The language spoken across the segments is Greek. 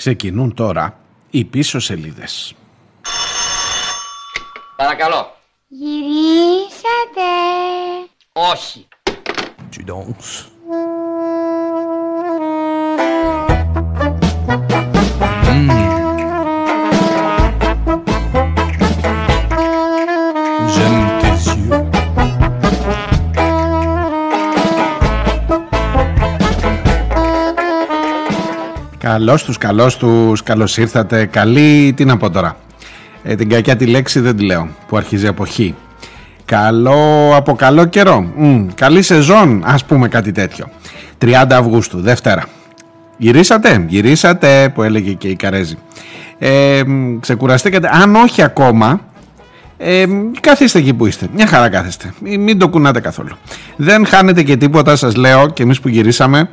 Ξεκινούν τώρα οι πίσω σελίδες. Παρακαλώ. Γυρίσατε. Όχι. J'aime Καλώς τους, καλώς τους, καλώς ήρθατε. Καλή, τι να πω τώρα. Ε, την κακιά τη λέξη δεν τη λέω, που αρχίζει από χ. Καλό, από καλό καιρό. Μμ, καλή σεζόν, ας πούμε κάτι τέτοιο. 30 Αυγούστου, Δευτέρα. Γυρίσατε, γυρίσατε, που έλεγε και η Καρέζη. Ε, μ, ξεκουραστήκατε, αν όχι ακόμα, ε, καθίστε εκεί που είστε. Μια χαρά κάθεστε. Μην, μην το κουνάτε καθόλου. Δεν χάνετε και τίποτα, σας λέω, και εμείς που γυρίσαμε,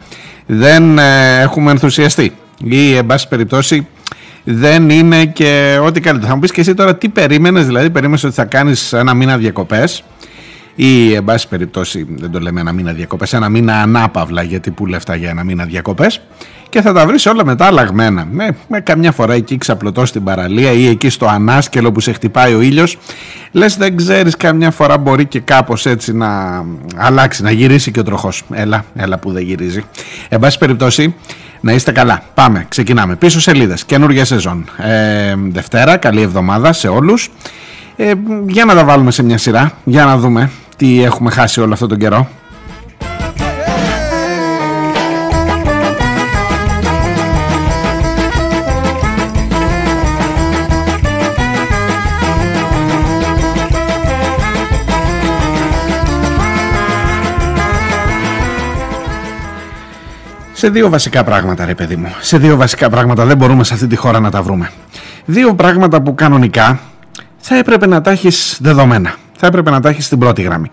δεν ε, έχουμε ενθουσιαστεί. Ή, εν πάση περιπτώσει, δεν είναι και ό,τι καλύτερο. Θα μου πεις και εσύ τώρα τι περίμενες, δηλαδή, περίμενες ότι θα κάνεις ένα μήνα διακοπές ή, εν πάση περιπτώσει, δεν το λέμε ένα μήνα διακοπές, ένα μήνα ανάπαυλα, γιατί που λεφτά για ένα μήνα διακοπές και θα τα βρεις όλα μετά αλλαγμένα. Με, με καμιά φορά εκεί ξαπλωτό στην παραλία ή εκεί στο ανάσκελο που σε χτυπάει ο ήλιος. Λες, δεν ξέρεις, καμιά φορά μπορεί και κάπως έτσι να αλλάξει, να γυρίσει και ο τροχός. Έλα, έλα που δεν γυρίζει. Εν πάση περιπτώσει, να είστε καλά. Πάμε, ξεκινάμε. Πίσω σελίδες, καινούργια σεζόν. Ε, Δευτέρα, καλή εβδομάδα σε όλους. Ε, για να τα βάλουμε σε μια σειρά, για να δούμε τι έχουμε χάσει όλο αυτόν τον καιρό. Σε δύο βασικά πράγματα, ρε παιδί μου. Σε δύο βασικά πράγματα δεν μπορούμε σε αυτή τη χώρα να τα βρούμε. Δύο πράγματα που κανονικά θα έπρεπε να τα έχεις δεδομένα. Θα έπρεπε να τα έχεις στην πρώτη γραμμή.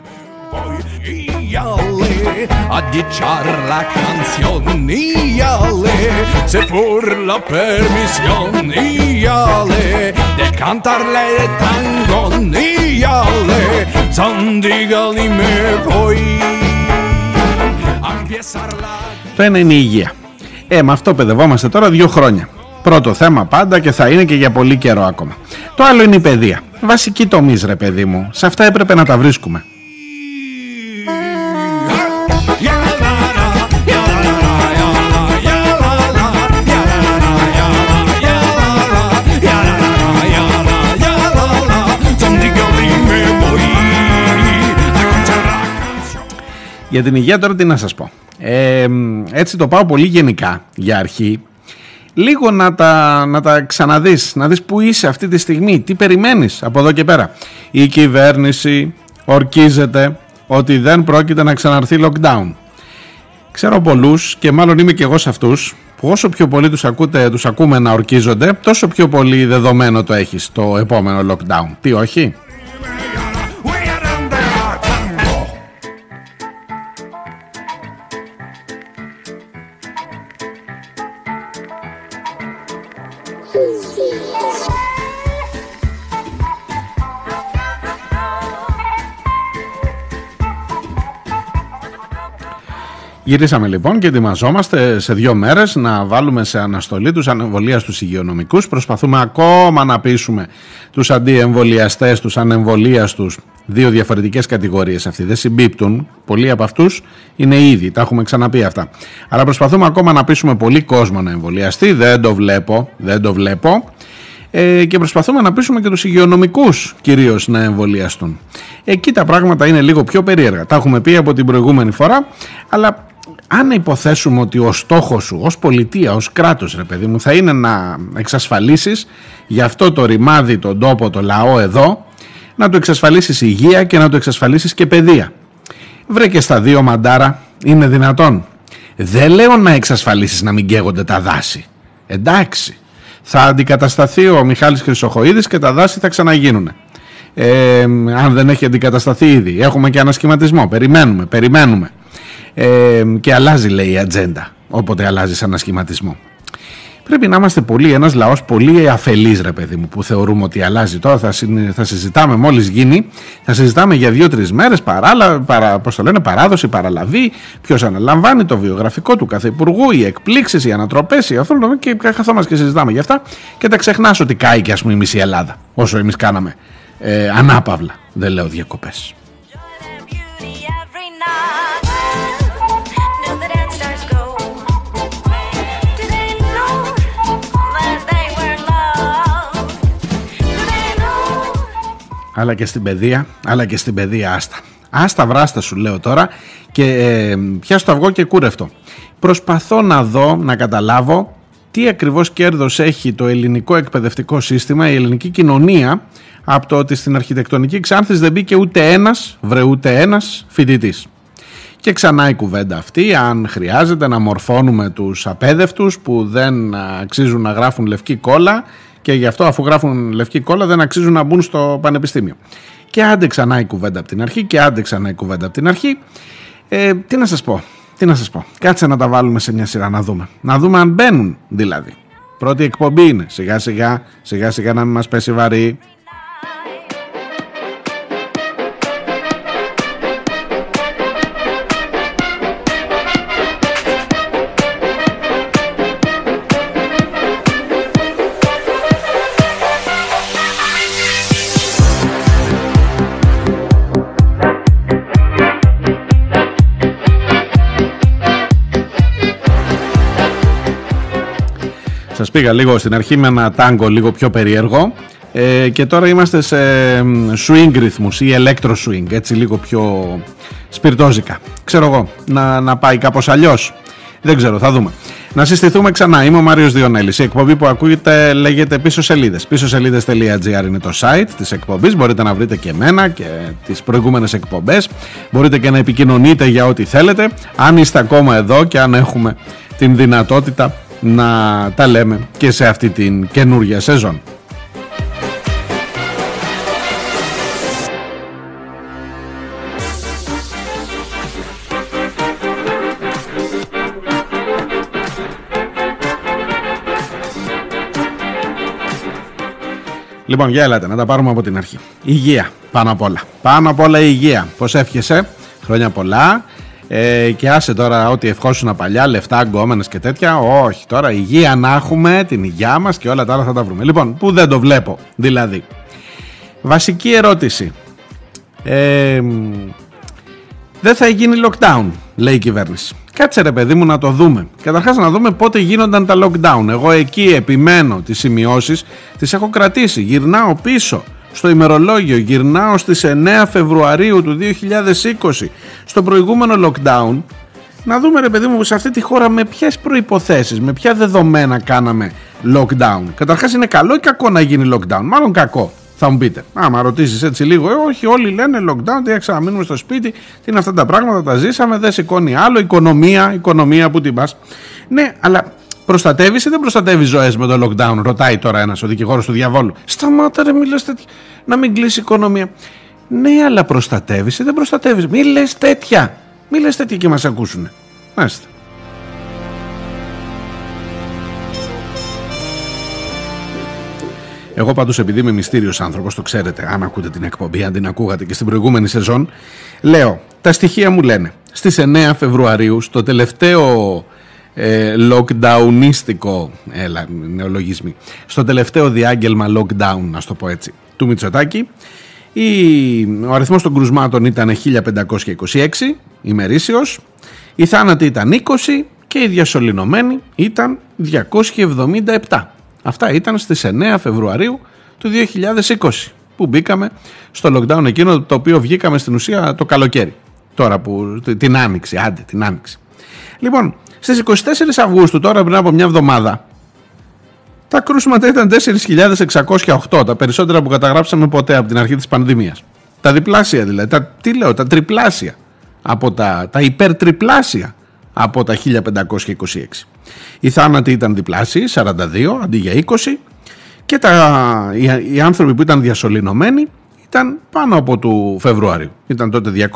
Iale, a dicciar la canzone, iale, se pur la permissione, iale, de cantarle tango, iale, sandigali me poi, a empiezar la... Το ένα είναι η υγεία. Ε, με αυτό παιδευόμαστε τώρα δύο χρόνια. Πρώτο θέμα πάντα και θα είναι και για πολύ καιρό ακόμα. Το άλλο είναι η παιδεία. Βασική τομή, ρε παιδί μου. Σε αυτά έπρεπε να τα βρίσκουμε. Για την υγεία τώρα τι να σας πω. Ε, έτσι το πάω πολύ γενικά για αρχή. Λίγο να τα, να τα ξαναδείς, να δεις που είσαι αυτή τη στιγμή, τι περιμένεις από εδώ και πέρα. Η κυβέρνηση ορκίζεται ότι δεν πρόκειται να ξαναρθεί lockdown. Ξέρω πολλούς και μάλλον είμαι και εγώ σε αυτούς που όσο πιο πολύ τους, ακούτε, τους ακούμε να ορκίζονται τόσο πιο πολύ δεδομένο το έχεις το επόμενο lockdown. Τι όχι; Γυρίσαμε λοιπόν και ετοιμαζόμαστε σε δύο μέρες να βάλουμε σε αναστολή τους ανεμβολίας στους υγειονομικούς. Προσπαθούμε ακόμα να πείσουμε τους αντιεμβολιαστές, τους ανεμβολίαστους, δύο διαφορετικές κατηγορίες αυτοί. Δεν συμπίπτουν. Πολλοί από αυτούς είναι ήδη, τα έχουμε ξαναπεί αυτά. Αλλά προσπαθούμε ακόμα να πείσουμε πολύ κόσμο να εμβολιαστεί. Δεν το βλέπω, δεν το βλέπω ε, και προσπαθούμε να πείσουμε και τους υγειονομικούς κυρίως να εμβολιαστούν. Εκεί τα πράγματα είναι λίγο πιο περίεργα. Τα έχουμε πει από την προηγούμενη φορά, αλλά αν υποθέσουμε ότι ο στόχος σου ως πολιτεία, ως κράτος ρε παιδί μου θα είναι να εξασφαλίσεις για αυτό το ρημάδι, τον τόπο, το λαό εδώ να του εξασφαλίσεις υγεία και να του εξασφαλίσεις και παιδεία. Βρε και στα δύο μαντάρα είναι δυνατόν. Δεν λέω να εξασφαλίσεις να μην καίγονται τα δάση. Εντάξει. Θα αντικατασταθεί ο Μιχάλης Χρυσοχοίδης και τα δάση θα ξαναγίνουν. Ε, αν δεν έχει αντικατασταθεί ήδη. Έχουμε και ανασχηματισμό. Περιμένουμε, περιμένουμε. Ε, και αλλάζει λέει η ατζέντα όποτε αλλάζει σαν ανασχηματισμό. Πρέπει να είμαστε πολύ, ένας λαός πολύ αφελής, ρε παιδί μου, που θεωρούμε ότι αλλάζει. Τώρα θα, θα συζητάμε, μόλις γίνει, θα συζητάμε για δύο-τρεις μέρες παρά, παρά, το λένε, παράδοση, παραλαβή, ποιος αναλαμβάνει το βιογραφικό του κάθε υπουργού, οι εκπλήξεις, οι ανατροπές, οι αυτό και καθόμαστε και συζητάμε για αυτά και τα ξεχνάς ότι κάει και ας πούμε η μισή Ελλάδα, όσο εμείς κάναμε ε, ανάπαυλα. Δεν λέω διακοπές. Αλλά και στην παιδεία, αλλά και στην παιδεία άστα. Άστα βράστα σου λέω τώρα και ε, πιάσω το αυγό και κούρευτο. Προσπαθώ να δω, να καταλάβω τι ακριβώς κέρδος έχει το ελληνικό εκπαιδευτικό σύστημα, η ελληνική κοινωνία από το ότι στην αρχιτεκτονική Ξάνθης δεν μπήκε ούτε ένας, βρε ούτε ένας φοιτητής. Και ξανά η κουβέντα αυτή, αν χρειάζεται να μορφώνουμε τους απέδευτους που δεν αξίζουν να γράφουν λευκή κόλλα και γι' αυτό αφού γράφουν λευκή κόλλα δεν αξίζουν να μπουν στο πανεπιστήμιο. Και άντε ξανά η κουβέντα από την αρχή και άντε ξανά η κουβέντα από την αρχή. Ε, τι να σας πω, τι να σας πω. Κάτσε να τα βάλουμε σε μια σειρά να δούμε. Να δούμε αν μπαίνουν δηλαδή. Πρώτη εκπομπή είναι. Σιγά σιγά, σιγά σιγά να μην μας πέσει βαρύ. Σας πήγα λίγο στην αρχή με ένα τάγκο λίγο πιο περίεργο ε, και τώρα είμαστε σε swing ρυθμούς ή electro swing, έτσι λίγο πιο σπιρτόζικα. Ξέρω εγώ, να, να πάει κάπως αλλιώς. Δεν ξέρω, θα δούμε. Να συστηθούμε ξανά. Είμαι ο Μάριος Διονέλης. Η εκπομπή που ακούγεται λέγεται πίσω σελίδες. Πίσω σελίδες.gr είναι το site της εκπομπής. Μπορείτε να βρείτε και εμένα και τις προηγούμενες εκπομπές. Μπορείτε και να επικοινωνείτε για ό,τι θέλετε. Αν είστε ακόμα εδώ και αν έχουμε την δυνατότητα να τα λέμε και σε αυτή την καινούργια σεζόν. Λοιπόν, για έλατε να τα πάρουμε από την αρχή. Υγεία, πάνω απ' όλα. Πάνω απ' όλα η υγεία. Πώς εύχεσαι, χρόνια πολλά. Ε, και άσε τώρα ό,τι ευχόσουν παλιά, λεφτά, γκόμενες και τέτοια. Όχι, τώρα υγεία να έχουμε, την υγειά μας και όλα τα άλλα θα τα βρούμε. Λοιπόν, που δεν το βλέπω, δηλαδή. Βασική ερώτηση. Ε, δεν θα γίνει lockdown, λέει η κυβέρνηση. Κάτσε ρε παιδί μου να το δούμε. Καταρχάς να δούμε πότε γίνονταν τα lockdown. Εγώ εκεί επιμένω τις σημειώσεις, τις έχω κρατήσει. Γυρνάω πίσω στο ημερολόγιο γυρνάω στις 9 Φεβρουαρίου του 2020 στο προηγούμενο lockdown να δούμε ρε παιδί μου σε αυτή τη χώρα με ποιες προϋποθέσεις, με ποια δεδομένα κάναμε lockdown. Καταρχάς είναι καλό ή κακό να γίνει lockdown, μάλλον κακό. Θα μου πείτε, άμα ρωτήσεις έτσι λίγο, ε, όχι, όλοι λένε lockdown, τι θα μείνουμε στο σπίτι, τι είναι αυτά τα πράγματα, τα ζήσαμε, δεν σηκώνει άλλο, οικονομία, οικονομία που την πας. Ναι, αλλά Προστατεύεις ή δεν προστατεύεις ζωές με το lockdown, ρωτάει τώρα ένας ο δικηγόρος του διαβόλου. Σταμάτα, ρε, μη τέτοια. Να μην κλείσει η οικονομία. Ναι, αλλά προστατεύεις ή δεν προστατεύεις. Μη λες τέτοια. Μη λες τέτοια και μας ακούσουν. Μάλιστα. Εγώ πάντως επειδή είμαι μυστήριος άνθρωπος, το ξέρετε, αν ακούτε την εκπομπή, αν την ακούγατε και στην προηγούμενη σεζόν, λέω, τα στοιχεία μου λένε, στις 9 Φεβρουαρίου, στο τελευταίο ε, lockdownίστικο έλα, νεολογισμοί. Στο τελευταίο διάγγελμα lockdown να το πω έτσι του Μητσοτάκη η, ο αριθμός των κρουσμάτων ήταν 1526 ημερήσιος η θάνατη ήταν 20 και οι διασωληνωμένοι ήταν 277 αυτά ήταν στις 9 Φεβρουαρίου του 2020 που μπήκαμε στο lockdown εκείνο το οποίο βγήκαμε στην ουσία το καλοκαίρι. Τώρα που την άνοιξη, άντε την άνοιξη λοιπόν στις 24 Αυγούστου, τώρα πριν από μια εβδομάδα, τα κρούσματα ήταν 4.608, τα περισσότερα που καταγράψαμε ποτέ από την αρχή της πανδημίας. Τα διπλάσια δηλαδή, τα, τι λέω, τα τριπλάσια, από τα, τα υπερτριπλάσια από τα 1526. Οι θάνατοι ήταν διπλάσιοι, 42 αντί για 20 και τα, οι, οι άνθρωποι που ήταν διασωληνωμένοι ήταν πάνω από του Φεβρουάριου. Ήταν τότε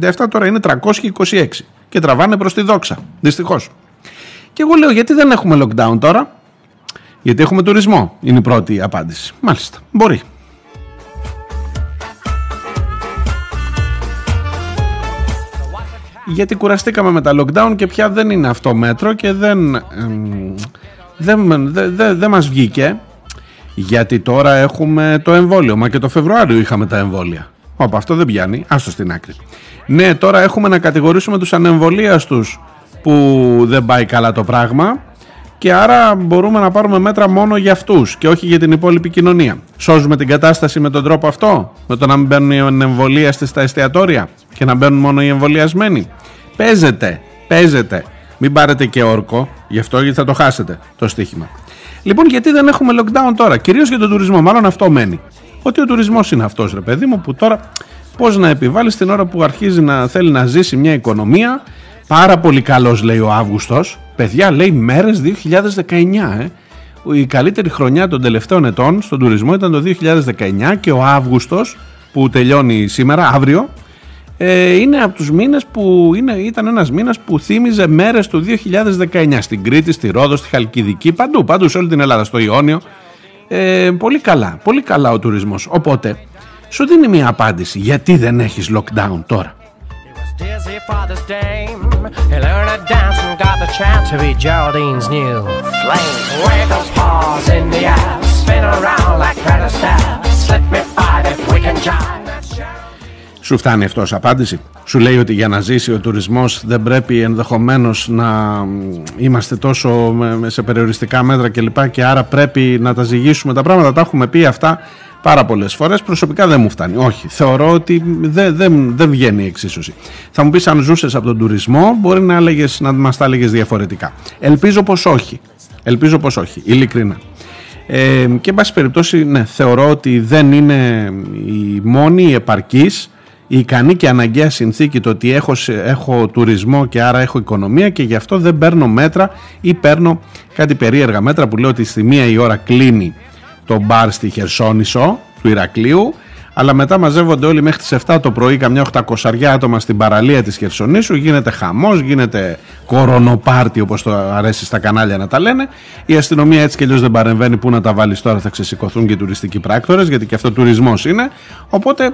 277, τώρα είναι 326 και τραβάνε προς τη δόξα, δυστυχώς. Και εγώ λέω γιατί δεν έχουμε lockdown τώρα, Γιατί έχουμε τουρισμό, είναι η πρώτη απάντηση. Μάλιστα, μπορεί. Γιατί κουραστήκαμε με τα lockdown και πια δεν είναι αυτό μέτρο και δεν, δεν, δεν, δεν, δεν μας βγήκε γιατί τώρα έχουμε το εμβόλιο. Μα και το Φεβρουάριο είχαμε τα εμβόλια. Όπα, αυτό δεν πιάνει. Άστο στην άκρη. Ναι, τώρα έχουμε να κατηγορήσουμε τους ανεμβολίαστους που δεν πάει καλά το πράγμα και άρα μπορούμε να πάρουμε μέτρα μόνο για αυτούς και όχι για την υπόλοιπη κοινωνία. Σώζουμε την κατάσταση με τον τρόπο αυτό, με το να μην μπαίνουν οι ανεμβολίαστοι στα εστιατόρια και να μπαίνουν μόνο οι εμβολιασμένοι. Παίζετε, παίζετε. Μην πάρετε και όρκο, γι' αυτό γιατί θα το χάσετε το στοίχημα. Λοιπόν, γιατί δεν έχουμε lockdown τώρα, κυρίως για τον τουρισμό, μάλλον αυτό μένει. Ότι ο τουρισμός είναι αυτός, ρε παιδί μου, που τώρα πώς να επιβάλλει την ώρα που αρχίζει να θέλει να ζήσει μια οικονομία. Πάρα πολύ καλός, λέει ο Αύγουστος. Παιδιά, λέει μέρες 2019, ε. Η καλύτερη χρονιά των τελευταίων ετών στον τουρισμό ήταν το 2019 και ο Αύγουστος που τελειώνει σήμερα, αύριο, ε, είναι από τους μήνες που είναι, ήταν ένας μήνας που θύμιζε μέρες του 2019 στην Κρήτη, στη Ρόδο, στη Χαλκιδική, παντού, παντού σε όλη την Ελλάδα, στο Ιόνιο. Ε, πολύ καλά, πολύ καλά ο τουρισμός. Οπότε, σου δίνει μια απάντηση. Γιατί δεν έχεις lockdown τώρα; Σου φτάνει αυτός ως απάντηση; Σου λέει ότι για να ζήσει ο τουρισμός δεν πρέπει ενδεχομένως να είμαστε τόσο σε περιοριστικά μέτρα κλπ. Και άρα πρέπει να τα ζυγίσουμε τα πράγματα. Τα έχουμε πει αυτά πάρα πολλές φορές. Προσωπικά δεν μου φτάνει. Όχι. Θεωρώ ότι δεν, δεν, δεν βγαίνει η εξίσωση. Θα μου πεις αν ζούσες από τον τουρισμό, μπορεί να, έλεγες, να μας τα έλεγες διαφορετικά. Ελπίζω πως όχι. Ελπίζω πως όχι. Ειλικρινά. Ε, και εν πάση περιπτώσει, ναι, θεωρώ ότι δεν είναι η μόνη η επαρκής η ικανή και αναγκαία συνθήκη το ότι έχω, έχω τουρισμό και άρα έχω οικονομία και γι' αυτό δεν παίρνω μέτρα ή παίρνω κάτι περίεργα μέτρα που λέω ότι στη μία η ώρα κλείνει το μπαρ στη Χερσόνησο του Ηρακλείου αλλά μετά μαζεύονται όλοι μέχρι τις 7 το πρωί καμιά 800 άτομα στην παραλία της Χερσονήσου. Γίνεται χαμός, γίνεται κορονοπάρτι όπως το αρέσει στα κανάλια να τα λένε. Η αστυνομία έτσι και αλλιώς δεν παρεμβαίνει. Που να τα βάλεις τώρα θα ξεσηκωθούν και οι τουριστικοί πράκτορες γιατί και αυτό τουρισμός είναι. Οπότε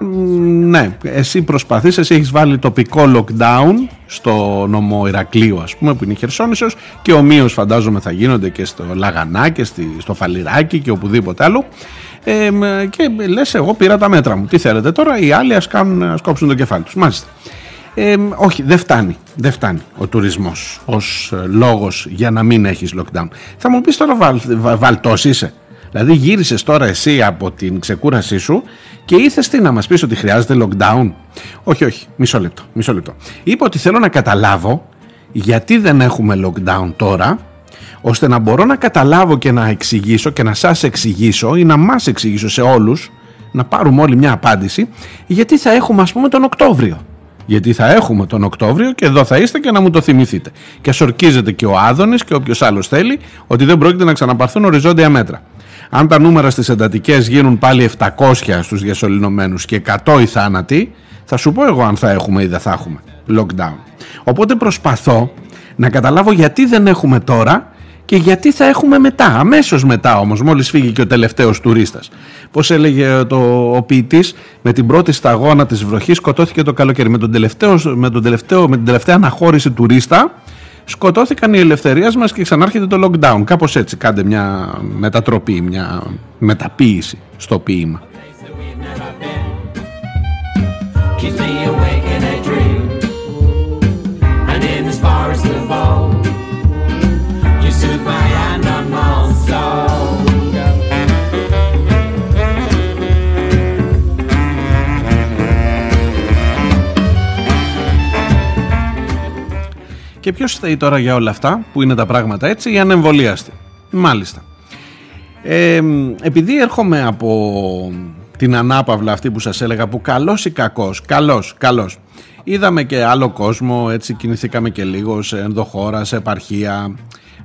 ναι, εσύ προσπαθείς, εσύ έχεις βάλει τοπικό lockdown στο νομό Ηρακλείου ας πούμε που είναι η Χερσόνησος και ομοίως φαντάζομαι θα γίνονται και στο Λαγανά και στο Φαλιράκι και οπουδήποτε άλλο. Ε, και λες εγώ πήρα τα μέτρα μου. Τι θέλετε τώρα οι άλλοι ας, κάνουν, ας κόψουν το κεφάλι τους μάλιστα. Ε, όχι δεν φτάνει δεν φτάνει ο τουρισμός ως ε, λόγος για να μην έχεις lockdown. Θα μου πεις τώρα βαλ, βαλτός είσαι; Δηλαδή γύρισες τώρα εσύ από την ξεκούρασή σου και ήθε τι να μας πεις ότι χρειάζεται lockdown. Όχι, όχι, μισό λεπτό, μισό λεπτό. Είπα ότι θέλω να καταλάβω γιατί δεν έχουμε lockdown τώρα ώστε να μπορώ να καταλάβω και να εξηγήσω και να σας εξηγήσω ή να μας εξηγήσω σε όλους να πάρουμε όλοι μια απάντηση γιατί θα έχουμε ας πούμε τον Οκτώβριο γιατί θα έχουμε τον Οκτώβριο και εδώ θα είστε και να μου το θυμηθείτε και ασορκίζεται και ο Άδωνης και όποιος άλλος θέλει ότι δεν πρόκειται να ξαναπαρθούν οριζόντια μέτρα αν τα νούμερα στις εντατικές γίνουν πάλι 700 στους διασωληνωμένους και 100 οι θάνατοι, θα σου πω εγώ αν θα έχουμε ή δεν θα έχουμε lockdown. Οπότε προσπαθώ να καταλάβω γιατί δεν έχουμε τώρα και γιατί θα έχουμε μετά, αμέσως μετά όμως, μόλις φύγει και ο τελευταίος τουρίστας. Πώς έλεγε το, ο ποιητής, με την πρώτη σταγόνα της βροχής σκοτώθηκε το καλοκαίρι. Με, τον τελευταίο, με, τον τελευταίο, με την τελευταία αναχώρηση τουρίστα σκοτώθηκαν οι ελευθερίες μας και ξανάρχεται το lockdown. Κάπως έτσι κάντε μια μετατροπή, μια μεταποίηση στο ποίημα. Και ποιος φταίει τώρα για όλα αυτά που είναι τα πράγματα έτσι, οι ανεμβολίαστοι. Μάλιστα. Ε, επειδή έρχομαι από την ανάπαυλα αυτή που σας έλεγα που καλός ή κακός, καλός, καλός. Είδαμε και άλλο κόσμο, έτσι κινηθήκαμε και λίγο σε ενδοχώρα, σε επαρχία.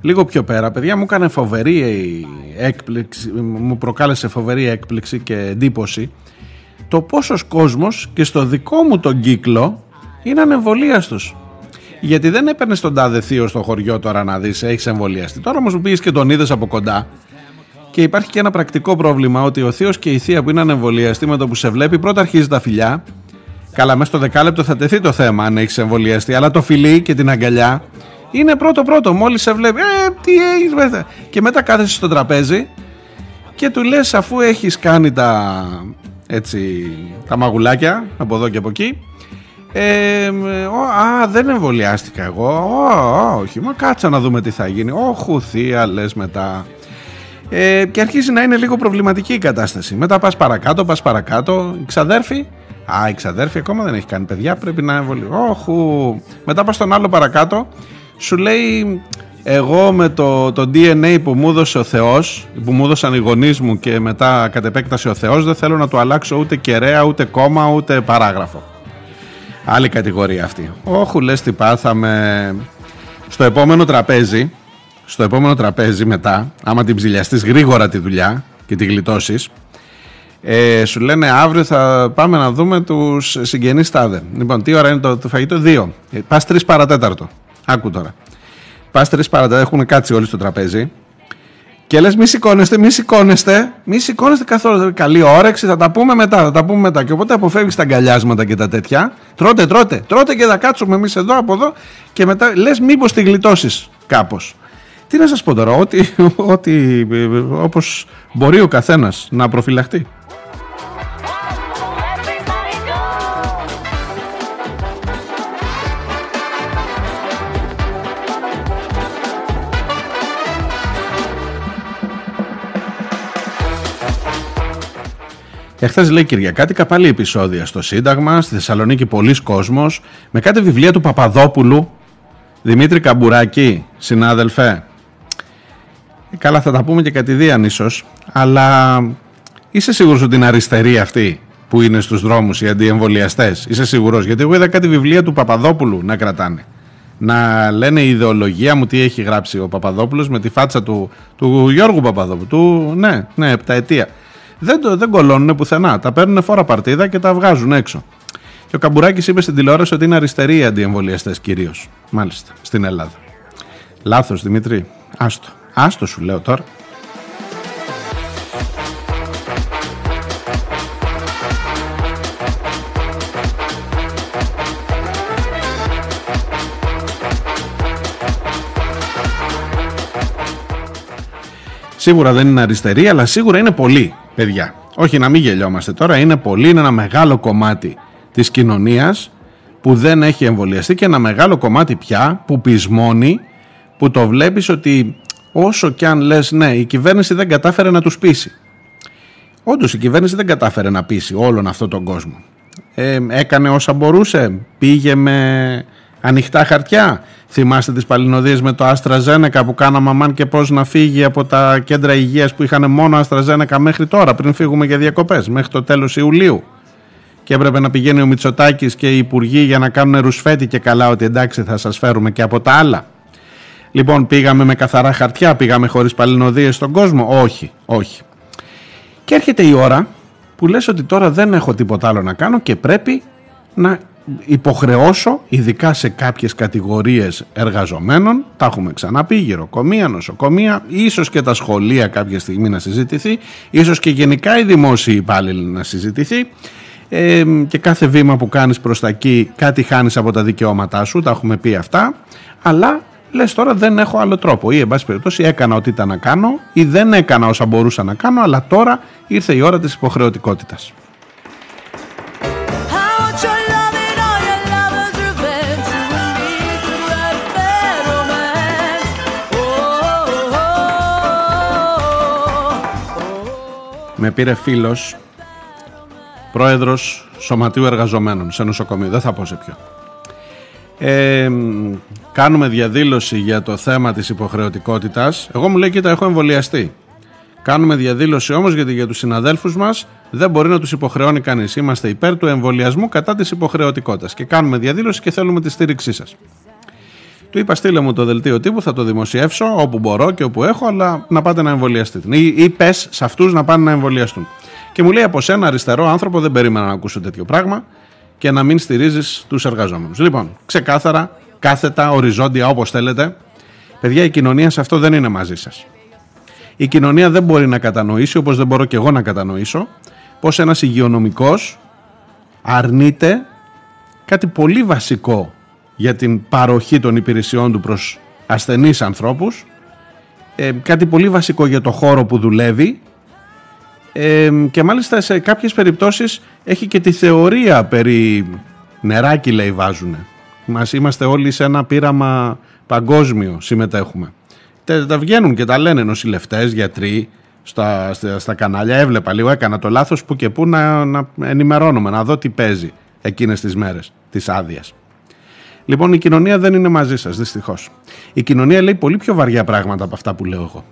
Λίγο πιο πέρα, παιδιά μου έκανε φοβερή έκπληξη, μου προκάλεσε φοβερή έκπληξη και εντύπωση το πόσος κόσμος και στο δικό μου τον κύκλο είναι ανεμβολίαστος. Γιατί δεν έπαιρνες τον τάδε θείο στο χωριό τώρα να δεις, έχεις εμβολιαστεί. Τώρα όμως που πήγε και τον είδες από κοντά. Και υπάρχει και ένα πρακτικό πρόβλημα ότι ο θείος και η θεία που είναι ανεμβολιαστή με το που σε βλέπει, πρώτα αρχίζει τα φιλιά. Καλά, μέσα στο δεκάλεπτο θα τεθεί το θέμα αν έχεις εμβολιαστεί. Αλλά το φιλί και την αγκαλιά είναι πρώτο-πρώτο. Μόλις σε βλέπει, Ε, τι έχεις μέσα. Και μετά κάθεσαι στο τραπέζι και του λες, αφού έχεις κάνει τα, έτσι, τα μαγουλάκια από εδώ και από εκεί. Ε, α, δεν εμβολιάστηκα εγώ. Ό, όχι, μα κάτσα να δούμε τι θα γίνει. Όχι, θεία, λες μετά. Ε, και αρχίζει να είναι λίγο προβληματική η κατάσταση. Μετά πας παρακάτω, πας παρακάτω. Η ξαδέρφη. Α, η ξαδέρφη ακόμα δεν έχει κάνει παιδιά. Πρέπει να εμβολιάσει. Όχι. Μετά πας στον άλλο παρακάτω. Σου λέει εγώ με το, το DNA που μου έδωσε ο Θεός που μου έδωσαν οι γονείς μου και μετά κατ' επέκταση ο Θεός δεν θέλω να του αλλάξω ούτε κεραία, ούτε κόμμα, ούτε παράγραφο άλλη κατηγορία αυτή. Όχου λες τι πάθαμε. Στο επόμενο τραπέζι στο επόμενο τραπέζι μετά άμα την ψηλιαστείς γρήγορα τη δουλειά και τη γλιτώσεις ε, σου λένε αύριο θα πάμε να δούμε τους συγγενείς τάδε λοιπόν τι ώρα είναι το, το φαγητό; Δύο. Ε, πας τρεις παρατέταρτο. Άκου τώρα. Πας τρεις παρατέ, έχουν κάτσει όλοι στο τραπέζι. Και λες, μη σηκώνεστε, μη σηκώνεστε, μη σηκώνεστε καθόλου. Καλή όρεξη, θα τα πούμε μετά, θα τα πούμε μετά. Και οπότε αποφεύγεις τα αγκαλιάσματα και τα τέτοια. Τρώτε, τρώτε, τρώτε και θα κάτσουμε εμείς εδώ από εδώ. Και μετά λες, μήπως τη γλιτώσεις κάπως. Τι να σας πω τώρα, ότι, ότι όπως μπορεί ο καθένας να προφυλαχτεί. Εχθέ λέει Κυριακάτικα πάλι επεισόδια στο Σύνταγμα, στη Θεσσαλονίκη πολλοί κόσμος, με κάτι βιβλία του Παπαδόπουλου, Δημήτρη Καμπουράκη, συνάδελφε. Ε, καλά θα τα πούμε και κατηδίαν ίσως, αλλά είσαι σίγουρος ότι είναι αριστερή αυτή που είναι στους δρόμους οι αντιεμβολιαστές; Είσαι σίγουρος, γιατί εγώ είδα κάτι βιβλία του Παπαδόπουλου να κρατάνε. Να λένε η ιδεολογία μου τι έχει γράψει ο Παπαδόπουλος με τη φάτσα του, του Γιώργου Παπαδόπουλου. Του, ναι, ναι, επταετία δεν, το, δεν κολώνουν πουθενά. Τα παίρνουν φόρα παρτίδα και τα βγάζουν έξω. Και ο Καμπουράκης είπε στην τηλεόραση ότι είναι αριστεροί οι αντιεμβολιαστές κυρίως. Μάλιστα, στην Ελλάδα. Λάθος, Δημήτρη. Άστο. Άστο σου λέω τώρα. Σίγουρα δεν είναι αριστερή, αλλά σίγουρα είναι πολύ παιδιά. Όχι να μην γελιόμαστε τώρα, είναι πολύ, είναι ένα μεγάλο κομμάτι της κοινωνίας που δεν έχει εμβολιαστεί και ένα μεγάλο κομμάτι πια που πεισμώνει, που το βλέπεις ότι όσο κι αν λες ναι η κυβέρνηση δεν κατάφερε να τους πείσει. Όντως η κυβέρνηση δεν κατάφερε να πείσει όλον αυτόν τον κόσμο. Ε, έκανε όσα μπορούσε, πήγε με ανοιχτά χαρτιά. Θυμάστε τις παλινοδίες με το Άστρα Ζένεκα που κάναμε αμάν και πώς να φύγει από τα κέντρα υγείας που είχαν μόνο Άστρα Ζένεκα μέχρι τώρα πριν φύγουμε για διακοπές μέχρι το τέλος Ιουλίου και έπρεπε να πηγαίνει ο Μητσοτάκης και οι υπουργοί για να κάνουν ρουσφέτη και καλά ότι εντάξει θα σας φέρουμε και από τα άλλα. Λοιπόν πήγαμε με καθαρά χαρτιά, πήγαμε χωρίς παλινοδίες στον κόσμο. Όχι, όχι. Και έρχεται η ώρα που λες ότι τώρα δεν έχω τίποτα άλλο να κάνω και πρέπει να υποχρεώσω ειδικά σε κάποιες κατηγορίες εργαζομένων τα έχουμε ξαναπεί γεροκομεία, νοσοκομεία ίσως και τα σχολεία κάποια στιγμή να συζητηθεί ίσως και γενικά οι δημόσιοι υπάλληλοι να συζητηθεί ε, και κάθε βήμα που κάνεις προς τα εκεί κάτι χάνεις από τα δικαιώματά σου τα έχουμε πει αυτά αλλά λες τώρα δεν έχω άλλο τρόπο ή εν πάση περιπτώσει έκανα ό,τι ήταν να κάνω ή δεν έκανα όσα μπορούσα να κάνω αλλά τώρα ήρθε η ώρα της υποχρεωτικότητας με πήρε φίλος πρόεδρος Σωματείου Εργαζομένων σε νοσοκομείο, δεν θα πω σε ποιο. Ε, κάνουμε διαδήλωση για το θέμα της υποχρεωτικότητας. Εγώ μου λέει κοίτα έχω εμβολιαστεί. Κάνουμε διαδήλωση όμως γιατί για τους συναδέλφους μας δεν μπορεί να τους υποχρεώνει κανείς. Είμαστε υπέρ του εμβολιασμού κατά της υποχρεωτικότητας και κάνουμε διαδήλωση και θέλουμε τη στήριξή σας. Του είπα στείλε μου το δελτίο τύπου, θα το δημοσιεύσω όπου μπορώ και όπου έχω, αλλά να πάτε να εμβολιαστείτε. Ή, ή πες σε αυτούς να πάνε να εμβολιαστούν. Και μου λέει από σένα αριστερό άνθρωπο, δεν περίμενα να ακούσω τέτοιο πράγμα και να μην στηρίζεις τους εργαζόμενους. Λοιπόν, ξεκάθαρα κάθετα, οριζόντια, όπως θέλετε. Παιδιά, η κοινωνία σε αυτό δεν είναι μαζί σας. Η κοινωνία δεν μπορεί να κατανοήσει, όπως δεν μπορώ και εγώ να κατανοήσω, πως ένας υγειονομικός αρνείται κάτι πολύ βασικό για την παροχή των υπηρεσιών του προς ασθενείς ανθρώπους, ε, κάτι πολύ βασικό για το χώρο που δουλεύει ε, και μάλιστα σε κάποιες περιπτώσεις έχει και τη θεωρία περί νεράκι λέει βάζουνε. Μας είμαστε όλοι σε ένα πείραμα παγκόσμιο συμμετέχουμε. Τα, τα βγαίνουν και τα λένε νοσηλευτές, γιατροί στα, στα, στα, κανάλια. Έβλεπα λίγο, έκανα το λάθος που και που να, να ενημερώνομαι, να δω τι παίζει εκείνες τις μέρες της άδειας. Λοιπόν, η κοινωνία δεν είναι μαζί σας, δυστυχώς. Η κοινωνία λέει πολύ πιο βαριά πράγματα από αυτά που λέω εγώ.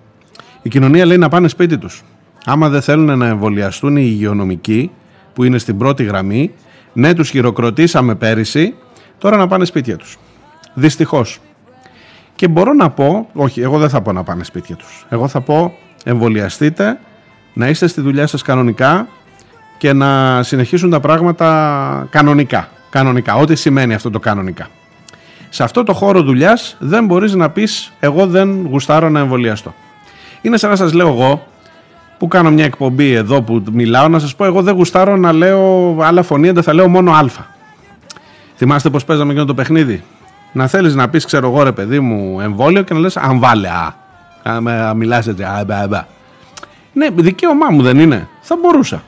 Η κοινωνία λέει να πάνε σπίτι τους. Άμα δεν θέλουν να εμβολιαστούν οι υγειονομικοί που είναι στην πρώτη γραμμή, ναι, τους χειροκροτήσαμε πέρυσι, τώρα να πάνε σπίτια τους. Δυστυχώς. Και μπορώ να πω, όχι, εγώ δεν θα πω να πάνε σπίτια τους. Εγώ θα πω εμβολιαστείτε, να είστε στη δουλειά σας κανονικά και να συνεχίσουν τα πράγματα κανονικά. Κανονικά, ό,τι σημαίνει αυτό το κανονικά. Σε αυτό το χώρο δουλειάς δεν μπορείς να πεις εγώ δεν γουστάρω να εμβολιαστώ. Είναι σαν να σας λέω εγώ που κάνω μια εκπομπή εδώ που μιλάω να σας πω εγώ δεν γουστάρω να λέω άλλα φωνή, δεν θα λέω μόνο α. Θυμάστε πως παίζαμε εκείνο το παιχνίδι; Να θέλεις να πεις ξέρω εγώ ρε παιδί μου εμβόλιο και να λες αν βάλε α. Να μιλάς έτσι α, α, α. Ναι, δικαίωμά μου δεν είναι. Θα μπορούσα.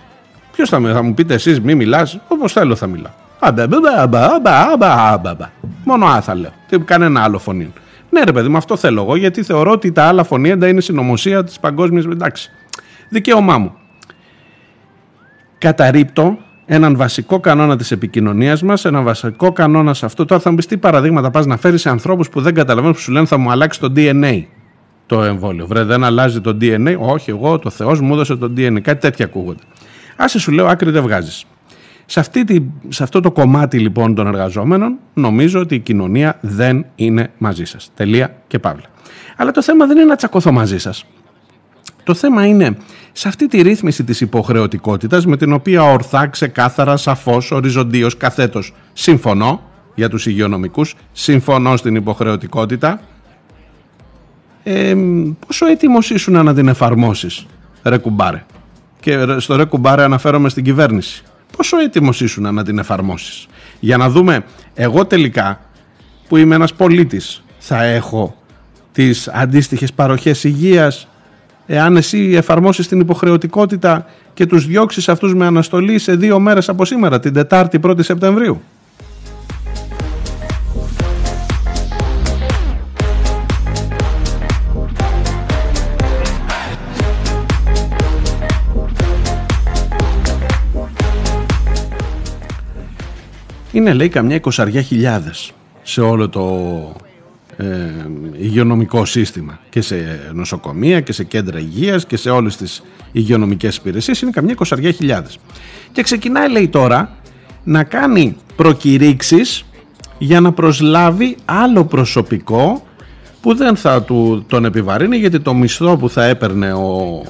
Ποιος θα, θα μου πείτε εσείς, μη μιλάς, όπως θέλω θα μιλάω. Μόνο α θα λέω. Τι κανένα άλλο φωνή. Ναι, ρε παιδί μου, αυτό θέλω εγώ, γιατί θεωρώ ότι τα άλλα φωνήεντα είναι συνωμοσία της παγκόσμια. Εντάξει. Δικαίωμά μου. Καταρρύπτω έναν βασικό κανόνα της επικοινωνίας μας, έναν βασικό κανόνα σε αυτό. Τώρα θα μου πεις τι παραδείγματα πας να φέρεις σε ανθρώπους που δεν καταλαβαίνουν, που σου λένε θα μου αλλάξει το DNA το εμβόλιο. Βρε, δεν αλλάζει το DNA. Όχι, εγώ, το Θεός μου έδωσε το DNA. Κάτι τέτοια ακούγονται. Άσε σου λέω, άκρη δεν βγάζεις. Σε, αυτή τη, σε αυτό το κομμάτι λοιπόν των εργαζόμενων, νομίζω ότι η κοινωνία δεν είναι μαζί σας. Τελεία και παύλα. Αλλά το θέμα δεν είναι να τσακωθώ μαζί σας. Το θέμα είναι σε αυτή τη ρύθμιση της υποχρεωτικότητας με την οποία ορθά, ξεκάθαρα, σαφώς, οριζοντίως, καθέτος συμφωνώ για τους υγειονομικούς, συμφωνώ στην υποχρεωτικότητα. Ε, πόσο έτοιμος ήσουν να την εφαρμόσεις, ρε κουμπάρε; Και στο ρε κουμπάρε αναφέρομαι στην κυβέρνηση. Πόσο έτοιμος ήσουν να την εφαρμόσεις; Για να δούμε, εγώ τελικά που είμαι ένας πολίτης, θα έχω τις αντίστοιχες παροχές υγείας εάν εσύ εφαρμόσεις την υποχρεωτικότητα και τους διώξεις αυτούς με αναστολή σε δύο μέρες από σήμερα, την Τετάρτη 1η Σεπτεμβρίου. Είναι λέει καμιά εικοσαριά χιλιάδες σε όλο το ε, υγειονομικό σύστημα. Και σε νοσοκομεία και σε κέντρα υγείας και σε όλες τις υγειονομικές υπηρεσίες. Είναι καμιά εικοσαριά χιλιάδες. Και ξεκινάει λέει τώρα να κάνει προκηρύξεις για να προσλάβει άλλο προσωπικό που δεν θα του, τον επιβαρύνει γιατί το μισθό που θα έπαιρνε ο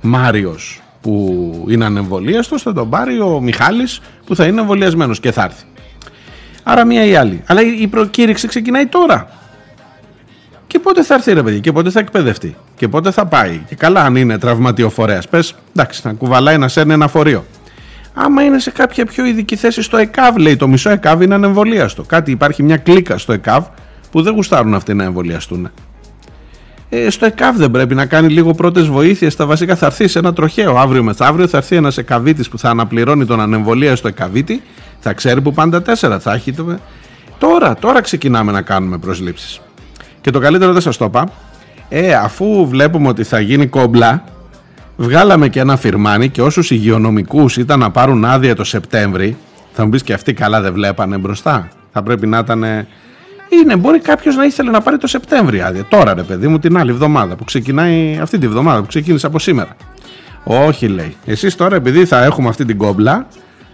Μάριος που είναι ανεμβολίαστος θα τον πάρει ο Μιχάλης που θα είναι εμβολιασμένος και θα έρθει. Άρα μία ή άλλη. Αλλά η προκήρυξη ξεκινάει τώρα. Και πότε θα έρθει ρε παιδί, και πότε θα εκπαιδευτεί, και πότε θα πάει. Και καλά, αν είναι τραυματιοφορέας, πες εντάξει, να κουβαλάει να σέρνει ένα φορείο. Άμα είναι σε κάποια πιο ειδική θέση στο ΕΚΑΒ, λέει το μισό ΕΚΑΒ είναι ανεμβολίαστο. Κάτι υπάρχει μια κλίκα στο ΕΚΑΒ που δεν γουστάρουν αυτοί να εμβολιαστούν. Ε, στο ΕΚΑΒ δεν πρέπει να κάνει λίγο πρώτες βοήθειες. Τα βασικά θα έρθει σε ένα τροχαίο αύριο μεθαύριο. Θα έρθει ένας ΕΚΑΒίτη που θα αναπληρώνει τον ανεμβολίαστο ΕΚΑΒίτη θα ξέρει που πάντα τέσσερα θα έχει. Τώρα, τώρα ξεκινάμε να κάνουμε προσλήψεις. Και το καλύτερο δεν σας το είπα. Ε, αφού βλέπουμε ότι θα γίνει κόμπλα, βγάλαμε και ένα φυρμάνι και όσους υγειονομικούς ήταν να πάρουν άδεια το Σεπτέμβρη, θα μου πεις και αυτοί καλά δεν βλέπανε μπροστά. Θα πρέπει να ήταν... Είναι, μπορεί κάποιος να ήθελε να πάρει το Σεπτέμβρη άδεια. Τώρα ρε παιδί μου, την άλλη εβδομάδα που ξεκινάει αυτή τη εβδομάδα που ξεκίνησε από σήμερα. Όχι λέει. Εσείς τώρα επειδή θα έχουμε αυτή την κόμπλα,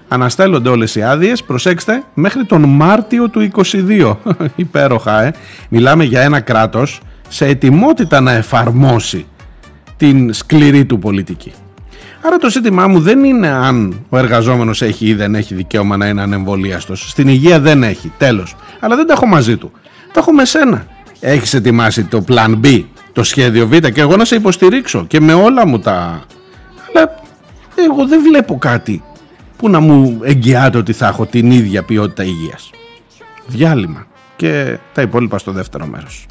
αναστέλλονται όλες οι άδειες. προσέξτε, μέχρι τον Μάρτιο του 22. Υπέροχα, ε. Μιλάμε για ένα κράτος σε ετοιμότητα να εφαρμόσει την σκληρή του πολιτική. Άρα το ζήτημά μου δεν είναι αν ο εργαζόμενος έχει ή δεν έχει δικαίωμα να είναι ανεμβολίαστος. Στην υγεία δεν έχει, τέλος. Αλλά δεν τα έχω μαζί του. Το έχω με σένα. Έχεις ετοιμάσει το plan B, το σχέδιο Β και εγώ να σε υποστηρίξω και με όλα μου τα... Αλλά εγώ δεν βλέπω κάτι που να μου εγγυάται ότι θα έχω την ίδια ποιότητα υγείας; Διάλειμμα και τα υπόλοιπα στο δεύτερο μέρος.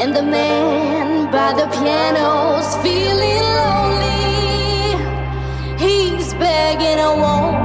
And the man by the piano's feeling lonely. He's begging a woman.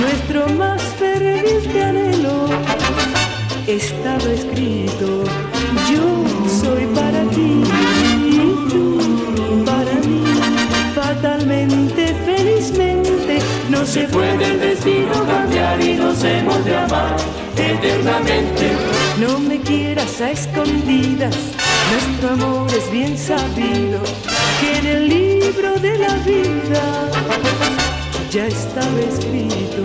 nuestro más ferviente anhelo, estaba escrito, yo soy para ti y tú para mí, fatalmente, felizmente, no se puede el destino cambiar y nos hemos de amar eternamente. No me quieras a escondidas, nuestro amor es bien sabido, que en el libro de la vida ya estaba escrito.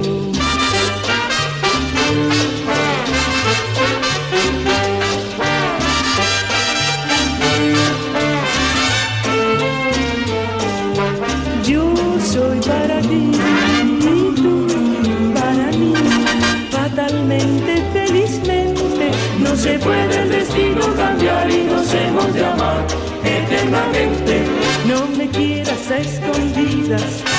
Yo soy para ti y tú para mí, fatalmente, felizmente, no se puede el destino cambiar y nos hemos de amar eternamente. No me quieras a escondidas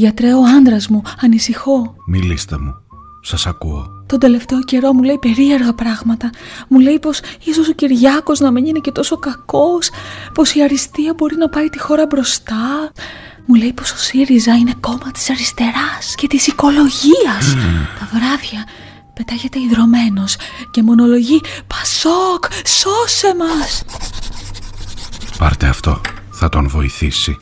Γιατρέ, ο άντρα μου, ανησυχώ. Μιλήστε μου. Σας ακούω. Τον τελευταίο καιρό μου λέει περίεργα πράγματα. Μου λέει πως ίσως ο Κυριάκος να μην είναι και τόσο κακός, πως η αριστεία μπορεί να πάει τη χώρα μπροστά. Μου λέει πως ο ΣΥΡΙΖΑ είναι κόμμα της αριστεράς και της οικολογίας. Τα βράδια πετάγεται ιδρωμένος και μονολογεί «Πασόκ, σώσε μας!» Πάρτε αυτό, θα τον βοηθήσει.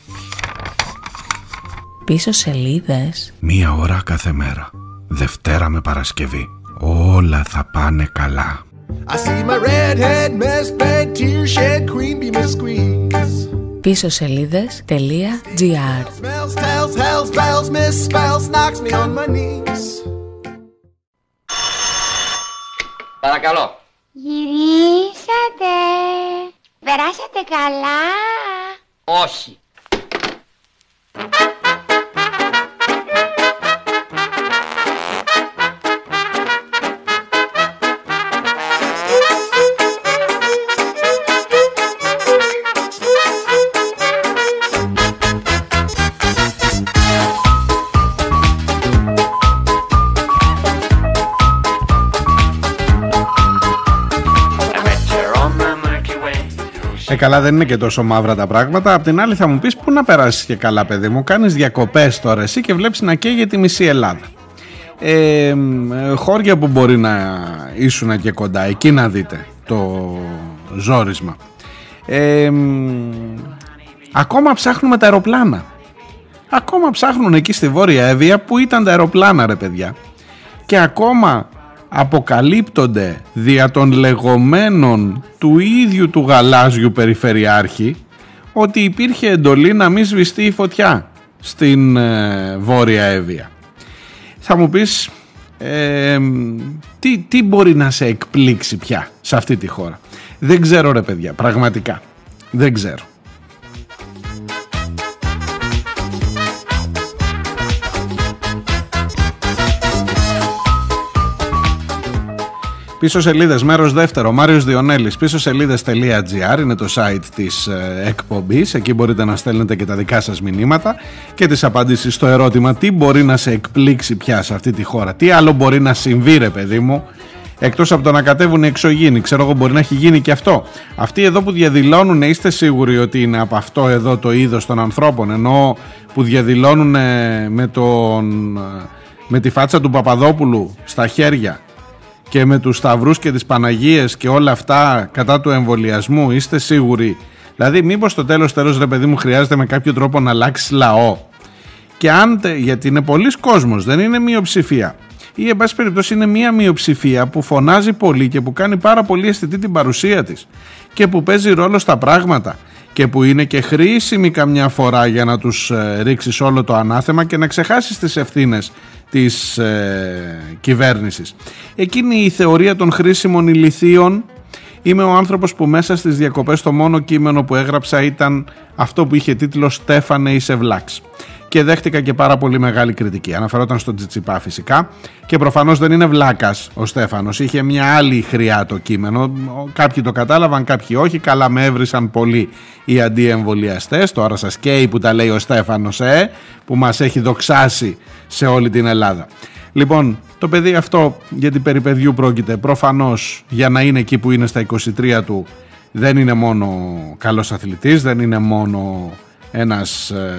Πίσω σελίδες. Μία ώρα κάθε μέρα. Δευτέρα με Παρασκευή. Όλα θα πάνε καλά. Πίσω σελίδε.gr. Παρακαλώ. Γυρίσατε. Περάσατε καλά. Όχι. Ε, καλά, δεν είναι και τόσο μαύρα τα πράγματα. Απ' την άλλη, θα μου πεις πού να περάσεις και καλά, παιδί μου; Κάνεις διακοπές τώρα εσύ και βλέπεις να καίγεται τη μισή Ελλάδα. Ε, ε, χώρια που μπορεί να ήσουν και κοντά, εκεί να δείτε το ζόρισμα. Ε, ακόμα ψάχνουμε τα αεροπλάνα. Ακόμα ψάχνουν εκεί στη Βόρεια Εύβοια που ήταν τα αεροπλάνα ρε παιδιά. Και ακόμα αποκαλύπτονται δια των λεγόμενων του ίδιου του γαλάζιου περιφερειάρχη ότι υπήρχε εντολή να μην σβηστεί η φωτιά στην ε, Βόρεια Εύβοια. Θα μου πεις ε, τι, τι μπορεί να σε εκπλήξει πια σε αυτή τη χώρα; Δεν ξέρω ρε παιδιά, πραγματικά. Δεν ξέρω. Πίσω σελίδες, μέρος δεύτερο, Μάριος Διονέλης. Πίσω σελίδε.gr είναι το site της ε, εκπομπής. Εκεί μπορείτε να στέλνετε και τα δικά σας μηνύματα και τις απαντήσεις στο ερώτημα τι μπορεί να σε εκπλήξει πια σε αυτή τη χώρα; Τι άλλο μπορεί να συμβεί, ρε παιδί μου, εκτός από το να κατέβουν οι εξωγήινοι. Ξέρω εγώ, μπορεί να έχει γίνει και αυτό. Αυτοί εδώ που διαδηλώνουν, είστε σίγουροι ότι είναι από αυτό εδώ το είδος των ανθρώπων; Ενώ που διαδηλώνουν με, τον, με τη φάτσα του Παπαδόπουλου στα χέρια; Και με τους σταυρούς και τις Παναγίες και όλα αυτά κατά του εμβολιασμού είστε σίγουροι; Δηλαδή μήπως στο τέλος τέλος ρε παιδί μου χρειάζεται με κάποιο τρόπο να αλλάξεις λαό; Και αν γιατί είναι πολλοί κόσμος δεν είναι μειοψηφία. Ή εν πάση περιπτώσει είναι μια μειοψηφία που φωνάζει πολύ και που κάνει πάρα πολύ αισθητή την παρουσία της και που παίζει ρόλο στα πράγματα και που είναι και χρήσιμη καμιά φορά για να τους ε, ρίξεις όλο το ανάθεμα και να ξεχάσεις τις ευθύνες της ε, κυβέρνησης. Εκείνη η θεωρία των χρήσιμων ηλιθείων Είμαι ο άνθρωπος που μέσα στις διακοπές το μόνο κείμενο που έγραψα ήταν αυτό που είχε τίτλο «Στέφανε είσαι βλάξ» και δέχτηκα και πάρα πολύ μεγάλη κριτική. Αναφερόταν στον Τσιτσιπά φυσικά και προφανώς δεν είναι βλάκας ο Στέφανος. Είχε μια άλλη χρειά το κείμενο. Κάποιοι το κατάλαβαν, κάποιοι όχι. Καλά με έβρισαν πολύ οι αντιεμβολιαστές. Τώρα σας καίει που τα λέει ο Στέφανος, ε, που μας έχει δοξάσει σε όλη την Ελλάδα. Λοιπόν, το παιδί αυτό για την περιπαιδιού πρόκειται προφανώς για να είναι εκεί που είναι στα 23 του δεν είναι μόνο καλός αθλητής, δεν είναι μόνο ένας ε,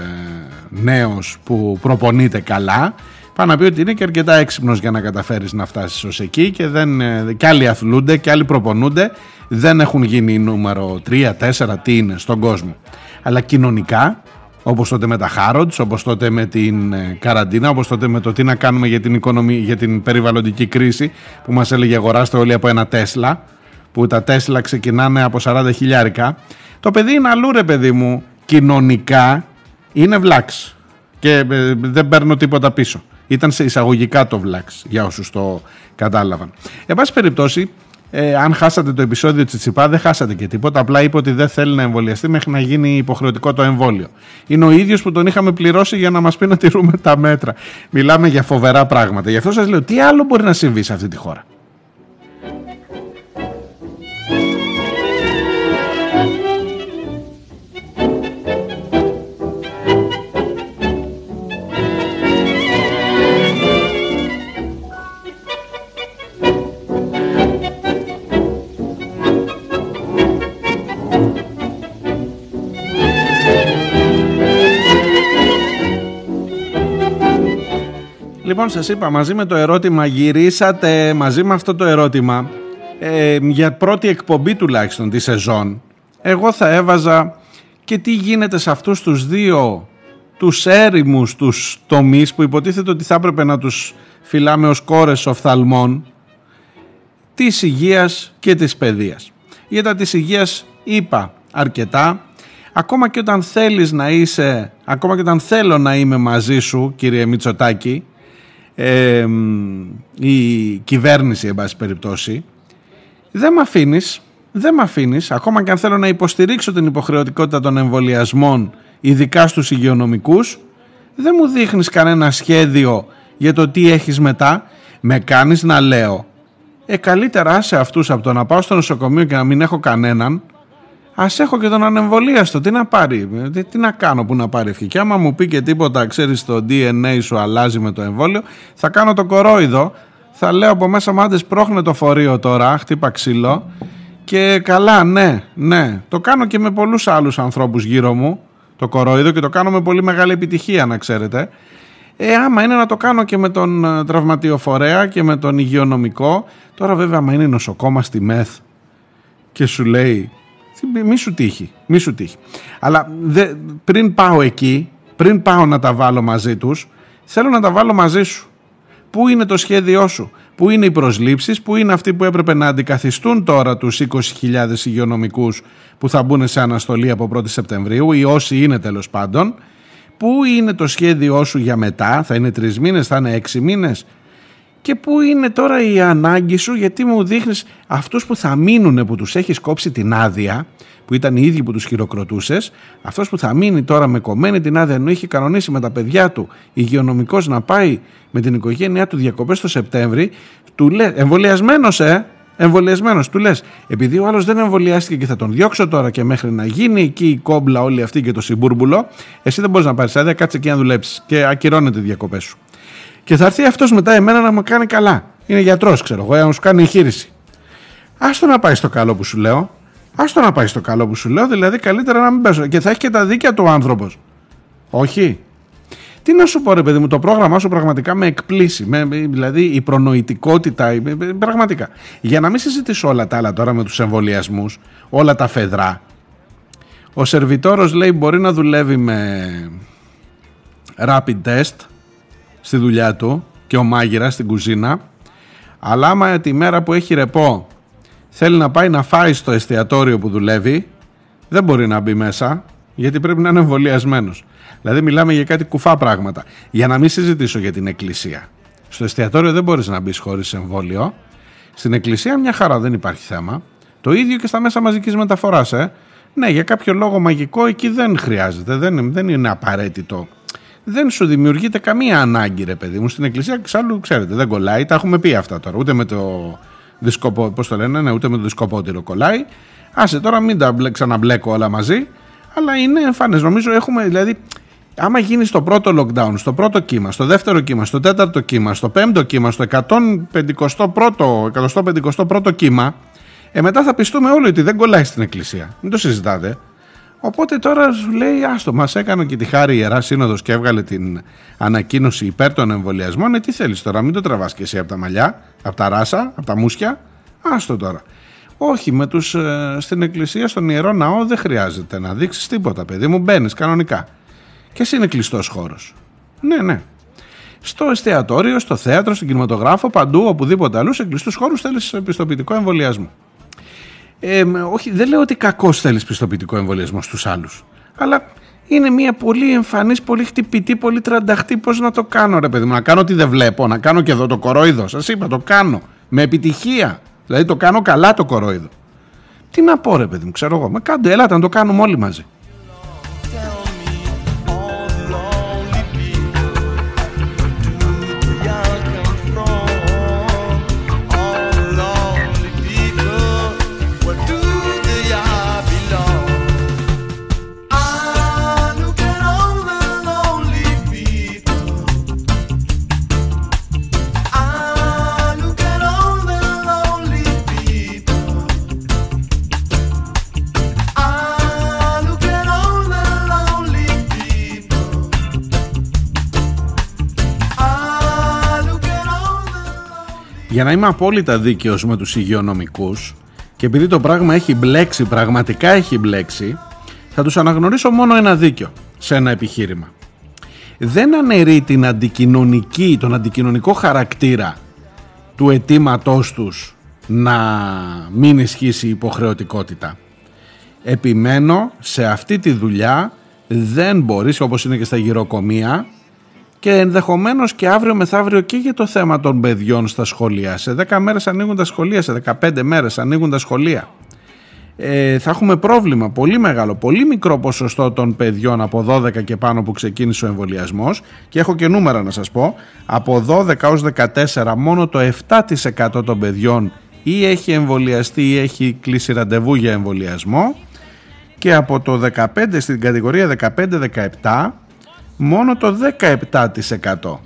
νέος που προπονείται καλά Πάω να πει ότι είναι και αρκετά έξυπνος για να καταφέρεις να φτάσεις ως εκεί και, δεν, ε, και άλλοι αθλούνται και άλλοι προπονούνται δεν έχουν γίνει νούμερο 3, 4, τι είναι στον κόσμο. Αλλά κοινωνικά όπως τότε με τα Χάροντς, όπως τότε με την ε, καραντίνα, όπως τότε με το τι να κάνουμε για την, οικονομία, για την περιβαλλοντική κρίση που μας έλεγε αγοράστε όλοι από ένα Τέσλα που τα Τέσλα ξεκινάνε από 40 χιλιάρικα. Το παιδί είναι αλλού ρε παιδί μου κοινωνικά είναι βλάξ και ε, δεν παίρνω τίποτα πίσω. Ήταν σε εισαγωγικά το βλάξ για όσους το κατάλαβαν. Εν πάση περιπτώσει, ε, αν χάσατε το επεισόδιο της Τσιπά δεν χάσατε και τίποτα. Απλά είπε ότι δεν θέλει να εμβολιαστεί μέχρι να γίνει υποχρεωτικό το εμβόλιο. Είναι ο ίδιος που τον είχαμε πληρώσει για να μας πει να τηρούμε τα μέτρα. Μιλάμε για φοβερά πράγματα. Γι' αυτό σας λέω τι άλλο μπορεί να συμβεί σε αυτή τη χώρα; Λοιπόν σας είπα μαζί με το ερώτημα γυρίσατε μαζί με αυτό το ερώτημα ε, για πρώτη εκπομπή τουλάχιστον τη σεζόν εγώ θα έβαζα και τι γίνεται σε αυτούς τους δύο τους έρημους τους τομείς που υποτίθεται ότι θα έπρεπε να τους φυλάμε ως κόρες οφθαλμών της υγείας και της παιδείας. Για τα της υγείας είπα αρκετά ακόμα και όταν θέλεις να είσαι ακόμα και όταν θέλω να είμαι μαζί σου κύριε Μητσοτάκη η κυβέρνηση εν πάση περιπτώσει Δεν με αφήνεις, δεν με αφήνεις, ακόμα και αν θέλω να υποστηρίξω την υποχρεωτικότητα των εμβολιασμών, ειδικά στους υγειονομικούς, δεν μου δείχνεις κανένα σχέδιο για το τι έχεις μετά. Με κάνεις να λέω, ε καλύτερα σε αυτούς από το να πάω στο νοσοκομείο και να μην έχω κανέναν, Α έχω και τον ανεμβολίαστο. Τι να πάρει, τι, τι να κάνω που να πάρει ευχή. Και άμα μου πει και τίποτα, ξέρεις, το DNA σου αλλάζει με το εμβόλιο, θα κάνω το κορόιδο. Θα λέω από μέσα μου, άντε πρόχνε το φορείο τώρα, χτύπα ξύλο. Και καλά, ναι, ναι. Το κάνω και με πολλούς άλλους ανθρώπους γύρω μου, το κορόιδο, και το κάνω με πολύ μεγάλη επιτυχία, να ξέρετε. Ε, άμα είναι να το κάνω και με τον ε, τραυματιοφορέα και με τον υγειονομικό. Τώρα, βέβαια, άμα είναι νοσοκόμα στη ΜΕΘ και σου λέει μη σου τύχει, μη σου τύχει. Αλλά δε, πριν πάω εκεί, πριν πάω να τα βάλω μαζί τους, θέλω να τα βάλω μαζί σου. Πού είναι το σχέδιό σου, πού είναι οι προσλήψεις, πού είναι αυτοί που έπρεπε να αντικαθιστούν τώρα τους 20.000 υγειονομικούς που θα μπουν σε αναστολή από 1η Σεπτεμβρίου ή όσοι είναι τέλος πάντων; Πού είναι το σχέδιό σου για μετά, θα είναι τρεις μήνες, θα είναι έξι μήνες; Και πού είναι τώρα η ανάγκη σου γιατί μου δείχνεις αυτούς που θα μείνουν που τους έχεις κόψει την άδεια που ήταν οι ίδιοι που τους χειροκροτούσες αυτός που θα μείνει τώρα με κομμένη την άδεια ενώ είχε κανονίσει με τα παιδιά του υγειονομικός να πάει με την οικογένειά του διακοπές το Σεπτέμβρη του λέει εμβολιασμένος ε Εμβολιασμένος, του λες, επειδή ο άλλος δεν εμβολιάστηκε και θα τον διώξω τώρα και μέχρι να γίνει εκεί η κόμπλα όλη αυτή και το συμπούρμπουλο, εσύ δεν μπορείς να πάρεις άδεια, κάτσε εκεί να δουλέψεις και ακυρώνεται η διακοπές σου. Και θα έρθει αυτός μετά εμένα να μου κάνει καλά. Είναι γιατρός, ξέρω εγώ, να μου κάνει εγχείρηση. Άστο να πάει στο καλό που σου λέω. Άστο να πάει στο καλό που σου λέω, δηλαδή καλύτερα να μην πέσω. Και θα έχει και τα δίκαια του άνθρωπος. Όχι. Τι να σου πω, ρε παιδί μου, το πρόγραμμά σου πραγματικά με εκπλήσει. Με, δηλαδή η προνοητικότητα, πραγματικά. Για να μην συζητήσω όλα τα άλλα τώρα με τους εμβολιασμούς, όλα τα φεδρά. Ο σερβιτόρος λέει μπορεί να δουλεύει με rapid test στη δουλειά του και ο μάγειρας στην κουζίνα, αλλά άμα τη μέρα που έχει ρεπό θέλει να πάει να φάει στο εστιατόριο που δουλεύει, δεν μπορεί να μπει μέσα, γιατί πρέπει να είναι εμβολιασμένος. Δηλαδή, μιλάμε για κάτι κουφά πράγματα. Για να μην συζητήσω για την εκκλησία. Στο εστιατόριο δεν μπορείς να μπεις χωρίς εμβόλιο. Στην εκκλησία μια χαρά δεν υπάρχει θέμα. Το ίδιο και στα μέσα μαζικής μεταφοράς, ε. Ναι, για κάποιο λόγο μαγικό εκεί δεν χρειάζεται. Δεν, δεν είναι απαραίτητο δεν σου δημιουργείται καμία ανάγκη, ρε παιδί μου. Στην εκκλησία, εξάλλου, ξέρετε, δεν κολλάει. Τα έχουμε πει αυτά τώρα. Ούτε με το δισκοπό, πώς το λένε, ναι, ούτε με το δισκοπότηρο κολλάει. Άσε τώρα, μην τα ξαναμπλέκω όλα μαζί. Αλλά είναι εμφανέ. Νομίζω έχουμε, δηλαδή, άμα γίνει στο πρώτο lockdown, στο πρώτο κύμα, στο δεύτερο κύμα, στο τέταρτο κύμα, στο πέμπτο κύμα, στο 151ο, 151ο κύμα, ε, μετά θα πιστούμε όλοι ότι δεν κολλάει στην εκκλησία. Μην το συζητάτε. Οπότε τώρα σου λέει, άστο, μας έκανε και τη χάρη η Ιερά Σύνοδος και έβγαλε την ανακοίνωση υπέρ των εμβολιασμών. Ε, τι θέλεις τώρα, μην το τραβάς και εσύ από τα μαλλιά, από τα ράσα, από τα μουσια. Άστο τώρα. Όχι, με τους, ε, στην εκκλησία, στον ιερό ναό δεν χρειάζεται να δείξεις τίποτα, παιδί μου. Μπαίνεις κανονικά. Και εσύ είναι κλειστός χώρος. Ναι, ναι. Στο εστιατόριο, στο θέατρο, στην κινηματογράφο, παντού, οπουδήποτε αλλού, σε κλειστούς χώρους θέλεις πιστοποιητικό εμβολιασμό. Ε, όχι, δεν λέω ότι κακώς θέλεις πιστοποιητικό εμβολιασμό στους άλλους. Αλλά είναι μια πολύ εμφανής, πολύ χτυπητή, πολύ τρανταχτή. Πώς να το κάνω, ρε παιδί μου, να κάνω ότι δεν βλέπω, να κάνω και εδώ το κορόιδο. Σας είπα, το κάνω. Με επιτυχία. Δηλαδή το κάνω καλά το κορόιδο. Τι να πω, ρε παιδί μου, ξέρω εγώ. Μα κάντε, έλατε να το κάνουμε όλοι μαζί. Να είμαι απόλυτα δίκαιος με τους υγειονομικούς και επειδή το πράγμα έχει μπλέξει, πραγματικά έχει μπλέξει, θα τους αναγνωρίσω μόνο ένα δίκιο σε ένα επιχείρημα. Δεν αναιρεί την αντικοινωνική, τον αντικοινωνικό χαρακτήρα του αιτήματός τους να μην ισχύσει η υποχρεωτικότητα. Επιμένω σε αυτή τη δουλειά δεν μπορείς όπως είναι και στα γυροκομεία και ενδεχομένως και αύριο μεθαύριο και για το θέμα των παιδιών στα σχολεία. Σε 10 μέρες ανοίγουν τα σχολεία, σε 15 μέρες ανοίγουν τα σχολεία. Ε, θα έχουμε πρόβλημα πολύ μεγάλο, πολύ μικρό ποσοστό των παιδιών από 12 και πάνω που ξεκίνησε ο εμβολιασμός και έχω και νούμερα να σας πω από 12 έως 14 μόνο το 7% των παιδιών ή έχει εμβολιαστεί ή έχει κλείσει ραντεβού για εμβολιασμό και από το 15 στην κατηγορία 15-17 μόνο το 17%.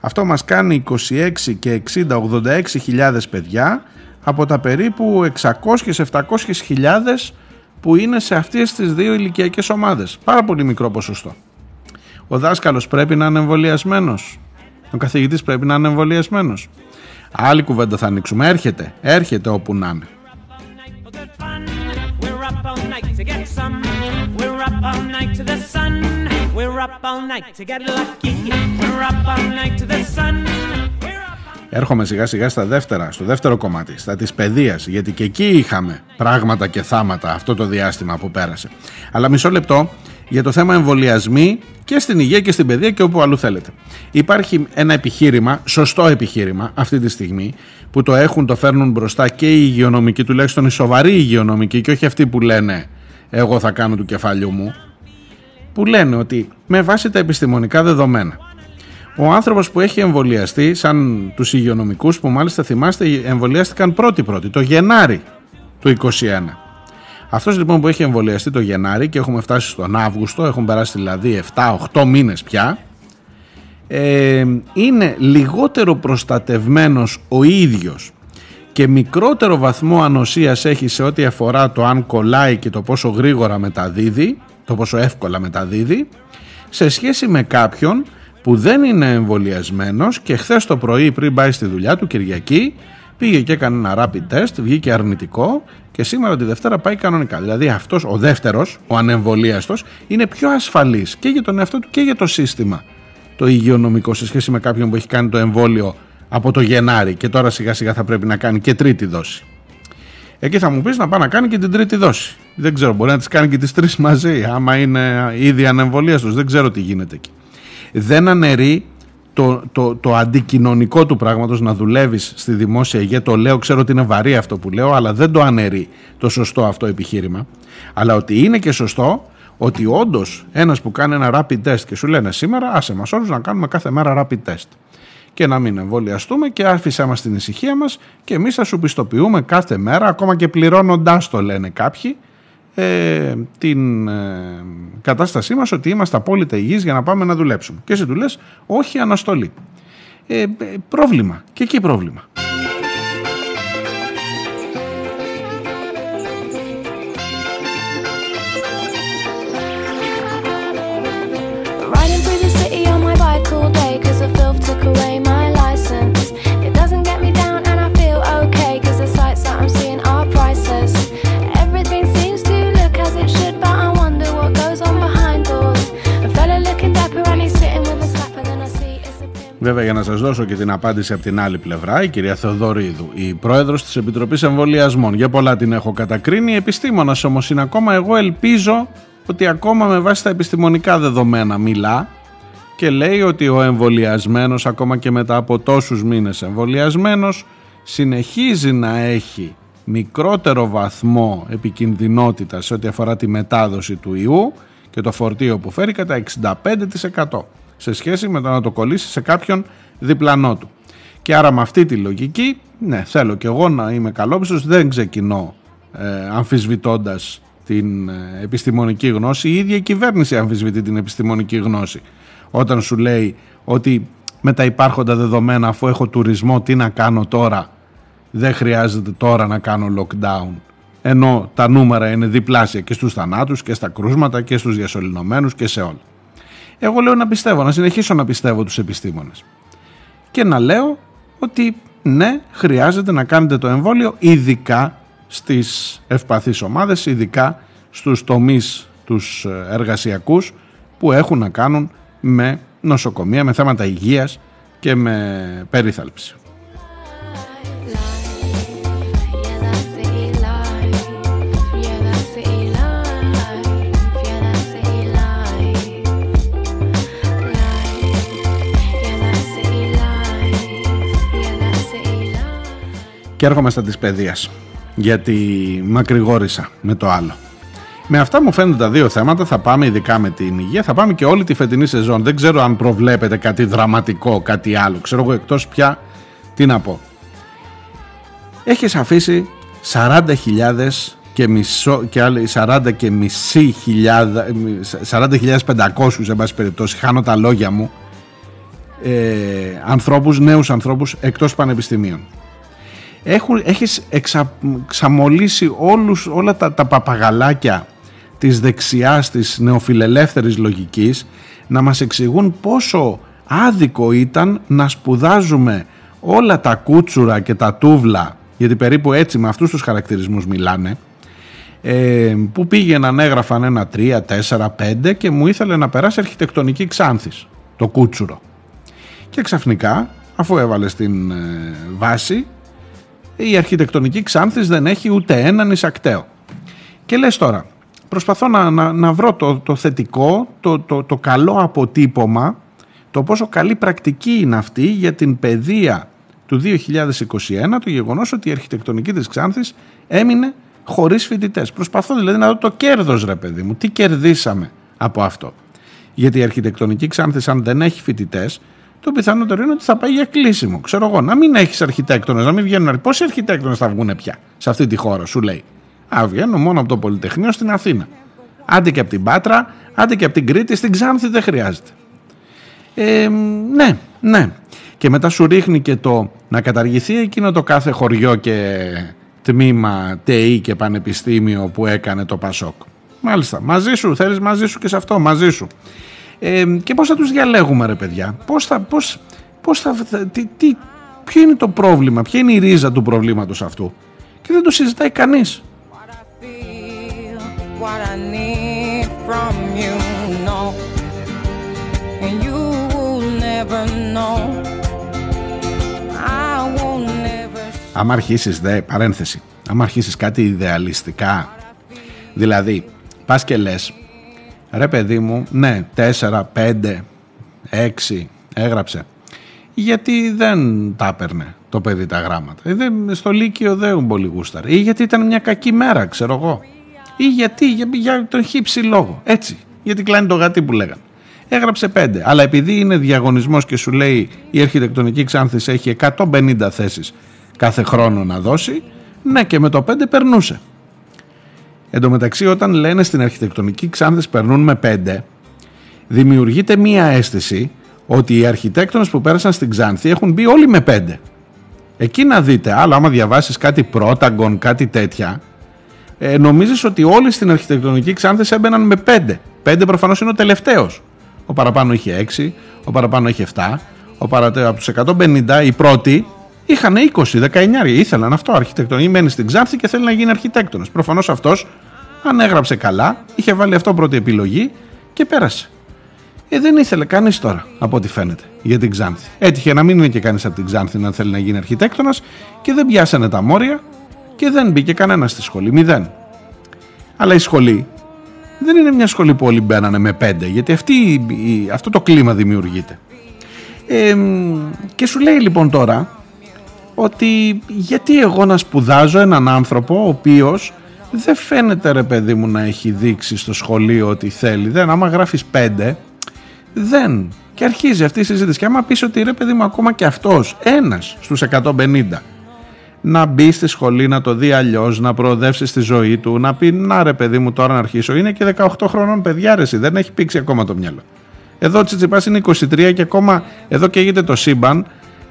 Αυτό μας κάνει 26 και 60-86 χιλιάδες παιδιά από τα περίπου 600-700 χιλιάδες που είναι σε αυτές τις δύο ηλικιακές ομάδες. Πάρα πολύ μικρό ποσοστό. Ο δάσκαλος πρέπει να είναι εμβολιασμένος. Ο καθηγητής πρέπει να είναι εμβολιασμένος. Άλλη κουβέντα θα ανοίξουμε. Έρχεται, έρχεται όπου να είναι. Έρχομαι σιγά σιγά στα δεύτερα, στο δεύτερο κομμάτι, στα της παιδείας, γιατί και εκεί είχαμε πράγματα και θάματα αυτό το διάστημα που πέρασε. Αλλά μισό λεπτό για το θέμα εμβολιασμοί και στην υγεία και στην παιδεία και όπου αλλού θέλετε. Υπάρχει ένα επιχείρημα, σωστό επιχείρημα αυτή τη στιγμή, που το έχουν, το φέρνουν μπροστά και οι υγειονομικοί, τουλάχιστον οι σοβαροί υγειονομικοί και όχι αυτοί που λένε εγώ θα κάνω του κεφαλιού μου, που λένε ότι με βάση τα επιστημονικά δεδομένα ο άνθρωπος που έχει εμβολιαστεί σαν τους υγειονομικούς που μάλιστα θυμάστε εμβολιάστηκαν πρώτη-πρώτη το Γενάρη του 2021 αυτός λοιπόν που έχει εμβολιαστεί το Γενάρη και έχουμε φτάσει στον Αύγουστο έχουν περάσει δηλαδή 7-8 μήνες πια ε, είναι λιγότερο προστατευμένος ο ίδιος και μικρότερο βαθμό ανοσίας έχει σε ό,τι αφορά το αν κολλάει και το πόσο γρήγορα μεταδίδει το πόσο εύκολα μεταδίδει σε σχέση με κάποιον που δεν είναι εμβολιασμένος και χθες το πρωί πριν πάει στη δουλειά του Κυριακή πήγε και έκανε ένα rapid test, βγήκε αρνητικό και σήμερα τη Δευτέρα πάει κανονικά. Δηλαδή αυτός ο δεύτερος, ο ανεμβολίαστος, είναι πιο ασφαλής και για τον εαυτό του και για το σύστημα το υγειονομικό σε σχέση με κάποιον που έχει κάνει το εμβόλιο από το Γενάρη και τώρα σιγά σιγά θα πρέπει να κάνει και τρίτη δόση. Εκεί θα μου πεις να πάει να κάνει και την τρίτη δόση. Δεν ξέρω, μπορεί να τις κάνει και τις τρεις μαζί. Άμα είναι ήδη ανεμβολίας τους, δεν ξέρω τι γίνεται εκεί. Δεν αναιρεί το, το, το αντικοινωνικό του πράγματος να δουλεύεις στη δημόσια υγεία. Το λέω, ξέρω ότι είναι βαρύ αυτό που λέω, αλλά δεν το αναιρεί το σωστό αυτό επιχείρημα. Αλλά ότι είναι και σωστό ότι όντως ένας που κάνει ένα rapid test και σου λένε σήμερα, άσε μας όλους να κάνουμε κάθε μέρα rapid test και να μην εμβολιαστούμε και άφησέ μας την ησυχία μας και εμείς θα σου πιστοποιούμε κάθε μέρα, ακόμα και πληρώνοντάς το λένε κάποιοι, ε, την ε, κατάστασή μας ότι είμαστε απόλυτα υγιείς για να πάμε να δουλέψουμε. Και εσύ του λες, όχι αναστολή. Ε, ε πρόβλημα. Και εκεί πρόβλημα. Βέβαια για να σας δώσω και την απάντηση από την άλλη πλευρά η κυρία Θεοδωρίδου, η πρόεδρος της Επιτροπής Εμβολιασμών. Για πολλά την έχω κατακρίνει, επιστήμονας όμως είναι ακόμα. Εγώ ελπίζω ότι ακόμα με βάση τα επιστημονικά δεδομένα μιλά και λέει ότι ο εμβολιασμένος ακόμα και μετά από τόσους μήνες εμβολιασμένος συνεχίζει να έχει μικρότερο βαθμό επικινδυνότητας σε ό,τι αφορά τη μετάδοση του ιού και το φορτίο που φέρει κατά 65% σε σχέση με το να το κολλήσει σε κάποιον διπλανό του. Και άρα με αυτή τη λογική, ναι, θέλω και εγώ να είμαι καλόπιστος, δεν ξεκινώ ε, αμφισβητώντας την ε, επιστημονική γνώση. Η ίδια η κυβέρνηση αμφισβητεί την επιστημονική γνώση. Όταν σου λέει ότι με τα υπάρχοντα δεδομένα αφού έχω τουρισμό τι να κάνω τώρα, δεν χρειάζεται τώρα να κάνω lockdown. Ενώ τα νούμερα είναι διπλάσια και στους θανάτους και στα κρούσματα και στους διασωληνωμένους και σε όλα. Εγώ λέω να πιστεύω, να συνεχίσω να πιστεύω τους επιστήμονες. Και να λέω ότι ναι, χρειάζεται να κάνετε το εμβόλιο ειδικά στις ευπαθείς ομάδες, ειδικά στους τομείς τους ε, εργασιακούς που έχουν να κάνουν με νοσοκομεία, με θέματα υγείας και με περίθαλψη. Και έρχομαι στα της παιδείας, γιατί μακρηγόρησα με το άλλο. Με αυτά μου φαίνονται τα δύο θέματα. Θα πάμε ειδικά με την υγεία. Θα πάμε και όλη τη φετινή σεζόν. Δεν ξέρω αν προβλέπετε κάτι δραματικό, κάτι άλλο. Ξέρω εγώ εκτός πια τι να πω. Έχεις αφήσει 40.000 και, μισό, και άλλοι 40 και μισή χιλιάδα, 40.500 εν πάση περιπτώσει, χάνω τα λόγια μου, ε, ανθρώπους, νέους ανθρώπους εκτός πανεπιστημίων. Έχουν, έχεις εξα, εξαμολύσει όλους, όλα τα, τα παπαγαλάκια της δεξιάς, της νεοφιλελεύθερης λογικής να μας εξηγούν πόσο άδικο ήταν να σπουδάζουμε όλα τα κούτσουρα και τα τούβλα γιατί περίπου έτσι με αυτούς τους χαρακτηρισμούς μιλάνε ε, που πήγαιναν έγραφαν ένα 3, 4, 5 και μου ήθελε να περάσει αρχιτεκτονική ξάνθης το κούτσουρο. Και ξαφνικά αφού έβαλε στην ε, βάση η αρχιτεκτονική ξάνθης δεν έχει ούτε έναν εισακτέο και λες τώρα προσπαθώ να, να, να βρω το, το θετικό, το, το, το καλό αποτύπωμα, το πόσο καλή πρακτική είναι αυτή για την παιδεία του 2021, το γεγονός ότι η αρχιτεκτονική της Ξάνθης έμεινε χωρίς φοιτητές. Προσπαθώ δηλαδή να δω το κέρδος ρε παιδί μου, τι κερδίσαμε από αυτό. Γιατί η αρχιτεκτονική Ξάνθης αν δεν έχει φοιτητές, το πιθανότερο είναι ότι θα πάει για κλείσιμο. Ξέρω εγώ, να μην έχεις αρχιτέκτονες, να μην βγαίνουν. Πόσοι αρχιτέκτονες θα βγουν πια σε αυτή τη χώρα, σου λέει. Α, βγαίνω μόνο από το Πολυτεχνείο στην Αθήνα. Άντε και από την Πάτρα, άντε και από την Κρήτη, στην Ξάνθη δεν χρειάζεται. Ε, ναι, ναι. Και μετά σου ρίχνει και το να καταργηθεί εκείνο το κάθε χωριό και τμήμα ΤΕΙ και πανεπιστήμιο που έκανε το Πασόκ. Μάλιστα, μαζί σου, θέλεις μαζί σου και σε αυτό, μαζί σου. Ε, και πώς θα τους διαλέγουμε ρε παιδιά, πώς θα, πώς, πώς θα, τι, τι, ποιο είναι το πρόβλημα, ποια είναι η ρίζα του προβλήματος αυτού; Και δεν το συζητάει κανείς what I need from you, no. And you will never know. I will never... Άμα αρχίσεις δε, παρένθεση, άμα αρχίσεις κάτι ιδεαλιστικά, δηλαδή, πας και λες, ρε παιδί μου, ναι, 4, 5, 6, έγραψε. Γιατί δεν τα έπαιρνε το παιδί τα γράμματα. Ε, δεν, στο Λύκειο δεν πολύ γούσταρε. Ή γιατί ήταν μια κακή μέρα, ξέρω εγώ ή γιατί, για, για τον χύψη λόγο. Έτσι, γιατί κλάνει το γατί που λέγανε. Έγραψε πέντε, αλλά επειδή είναι διαγωνισμός και σου λέει η αρχιτεκτονική Ξάνθης έχει 150 θέσεις κάθε χρόνο να δώσει, ναι και με το πέντε περνούσε. Εν τω μεταξύ όταν λένε στην αρχιτεκτονική Ξάνθης περνούν με πέντε, δημιουργείται μία αίσθηση ότι οι αρχιτέκτονες που πέρασαν στην Ξάνθη έχουν μπει όλοι με πέντε. Εκεί να δείτε, άλλο άμα διαβάσεις κάτι πρόταγκον, κάτι τέτοια, ε, νομίζεις ότι όλοι στην αρχιτεκτονική Ξάνθης έμπαιναν με 5. 5 προφανώς είναι ο τελευταίος. Ο παραπάνω είχε 6, ο παραπάνω είχε 7, ο παρα... από τους 150 οι πρώτοι είχαν 20, 19, ήθελαν αυτό αρχιτεκτονική, μένει στην Ξάνθη και θέλει να γίνει αρχιτέκτονας. Προφανώς αυτός αν έγραψε καλά, είχε βάλει αυτό πρώτη επιλογή και πέρασε. Ε, δεν ήθελε κανείς τώρα, από ό,τι φαίνεται, για την Ξάνθη. Έτυχε να μην είναι και κανείς από την Ξάνθη να θέλει να γίνει αρχιτέκτονα και δεν πιάσανε τα μόρια και δεν μπήκε κανένας στη σχολή, μηδέν. Αλλά η σχολή δεν είναι μια σχολή που όλοι μπαίνανε με πέντε, γιατί αυτή, αυτό το κλίμα δημιουργείται. Ε, και σου λέει λοιπόν τώρα ότι γιατί εγώ να σπουδάζω έναν άνθρωπο ο οποίος δεν φαίνεται ρε παιδί μου να έχει δείξει στο σχολείο ότι θέλει. Δεν, άμα γράφεις πέντε, δεν. Και αρχίζει αυτή η συζήτηση. Και άμα πεις ότι ρε παιδί μου ακόμα και αυτός, ένας στους 150, να μπει στη σχολή, να το δει αλλιώς, να προοδεύσει στη ζωή του, να πει Να ρε παιδί μου, τώρα να αρχίσω. Είναι και 18 χρονών παιδιά, ρε, δεν έχει πήξει ακόμα το μυαλό. Εδώ ο Τσιτσιπάς είναι 23 και ακόμα εδώ καίγεται το σύμπαν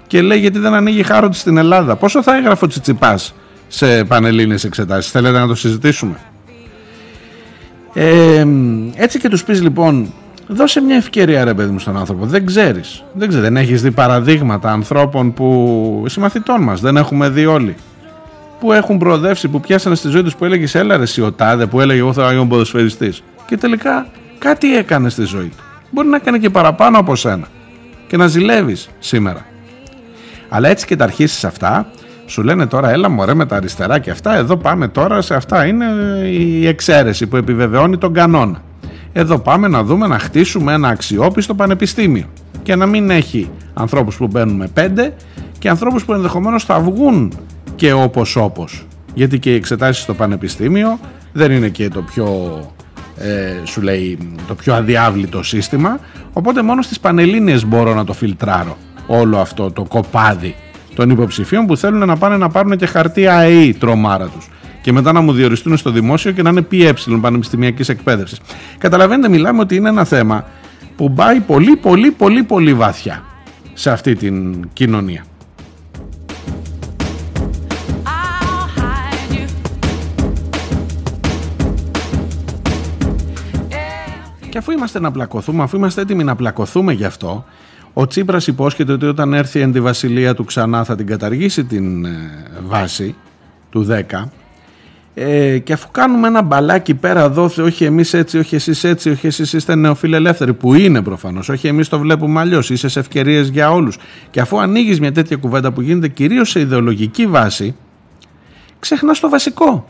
και λέει γιατί δεν ανοίγει χάρο της στην Ελλάδα. Πόσο θα έγραφε ο Τσιτσιπάς σε πανελλήνιες εξετάσεις, θέλετε να το συζητήσουμε; Ε, έτσι και τους πεις λοιπόν Δώσε μια ευκαιρία ρε παιδί μου στον άνθρωπο. Δεν ξέρεις. Δεν, ξέρεις. δεν έχεις δει παραδείγματα ανθρώπων που συμμαθητών μας δεν έχουμε δει όλοι. Που έχουν προοδεύσει, που πιάσανε στη ζωή τους που έλεγες έλα ρε σιωτάδε, που έλεγε εγώ θα είμαι ποδοσφαιριστής. Και τελικά κάτι έκανε στη ζωή του. Μπορεί να έκανε και παραπάνω από σένα. Και να ζηλεύεις σήμερα. Αλλά έτσι και τα αρχίσεις αυτά, σου λένε τώρα έλα μωρέ με τα αριστερά και αυτά, εδώ πάμε τώρα σε αυτά είναι η εξαίρεση που επιβεβαιώνει τον κανόνα. Εδώ πάμε να δούμε να χτίσουμε ένα αξιόπιστο πανεπιστήμιο και να μην έχει ανθρώπους που μπαίνουν με πέντε και ανθρώπους που ενδεχομένως θα βγουν και όπως όπως. Γιατί και οι εξετάσεις στο πανεπιστήμιο δεν είναι και το πιο, ε, σου λέει, το πιο αδιάβλητο σύστημα, οπότε μόνο στις πανελλήνιες μπορώ να το φιλτράρω όλο αυτό το κοπάδι των υποψηφίων που θέλουν να πάνε να πάρουν και χαρτί ΑΕΗ τρομάρα τους και μετά να μου διοριστούν στο δημόσιο και να είναι ΠΕ πανεπιστημιακής εκπαίδευσης. Καταλαβαίνετε μιλάμε ότι είναι ένα θέμα που πάει πολύ πολύ πολύ πολύ βαθιά σε αυτή την κοινωνία. Και αφού είμαστε να πλακωθούμε, αφού είμαστε έτοιμοι να πλακωθούμε γι' αυτό, ο Τσίπρας υπόσχεται ότι όταν έρθει η αντιβασιλεία του ξανά θα την καταργήσει την ε, βάση του 10 ε, και αφού κάνουμε ένα μπαλάκι πέρα εδώ, όχι εμείς έτσι, όχι εσείς έτσι, όχι εσείς είστε νεοφιλελεύθεροι, που είναι προφανώς, όχι εμείς το βλέπουμε αλλιώς, είσαι σε ευκαιρίες για όλους. Και αφού ανοίγεις μια τέτοια κουβέντα που γίνεται κυρίως σε ιδεολογική βάση, ξεχνάς το βασικό.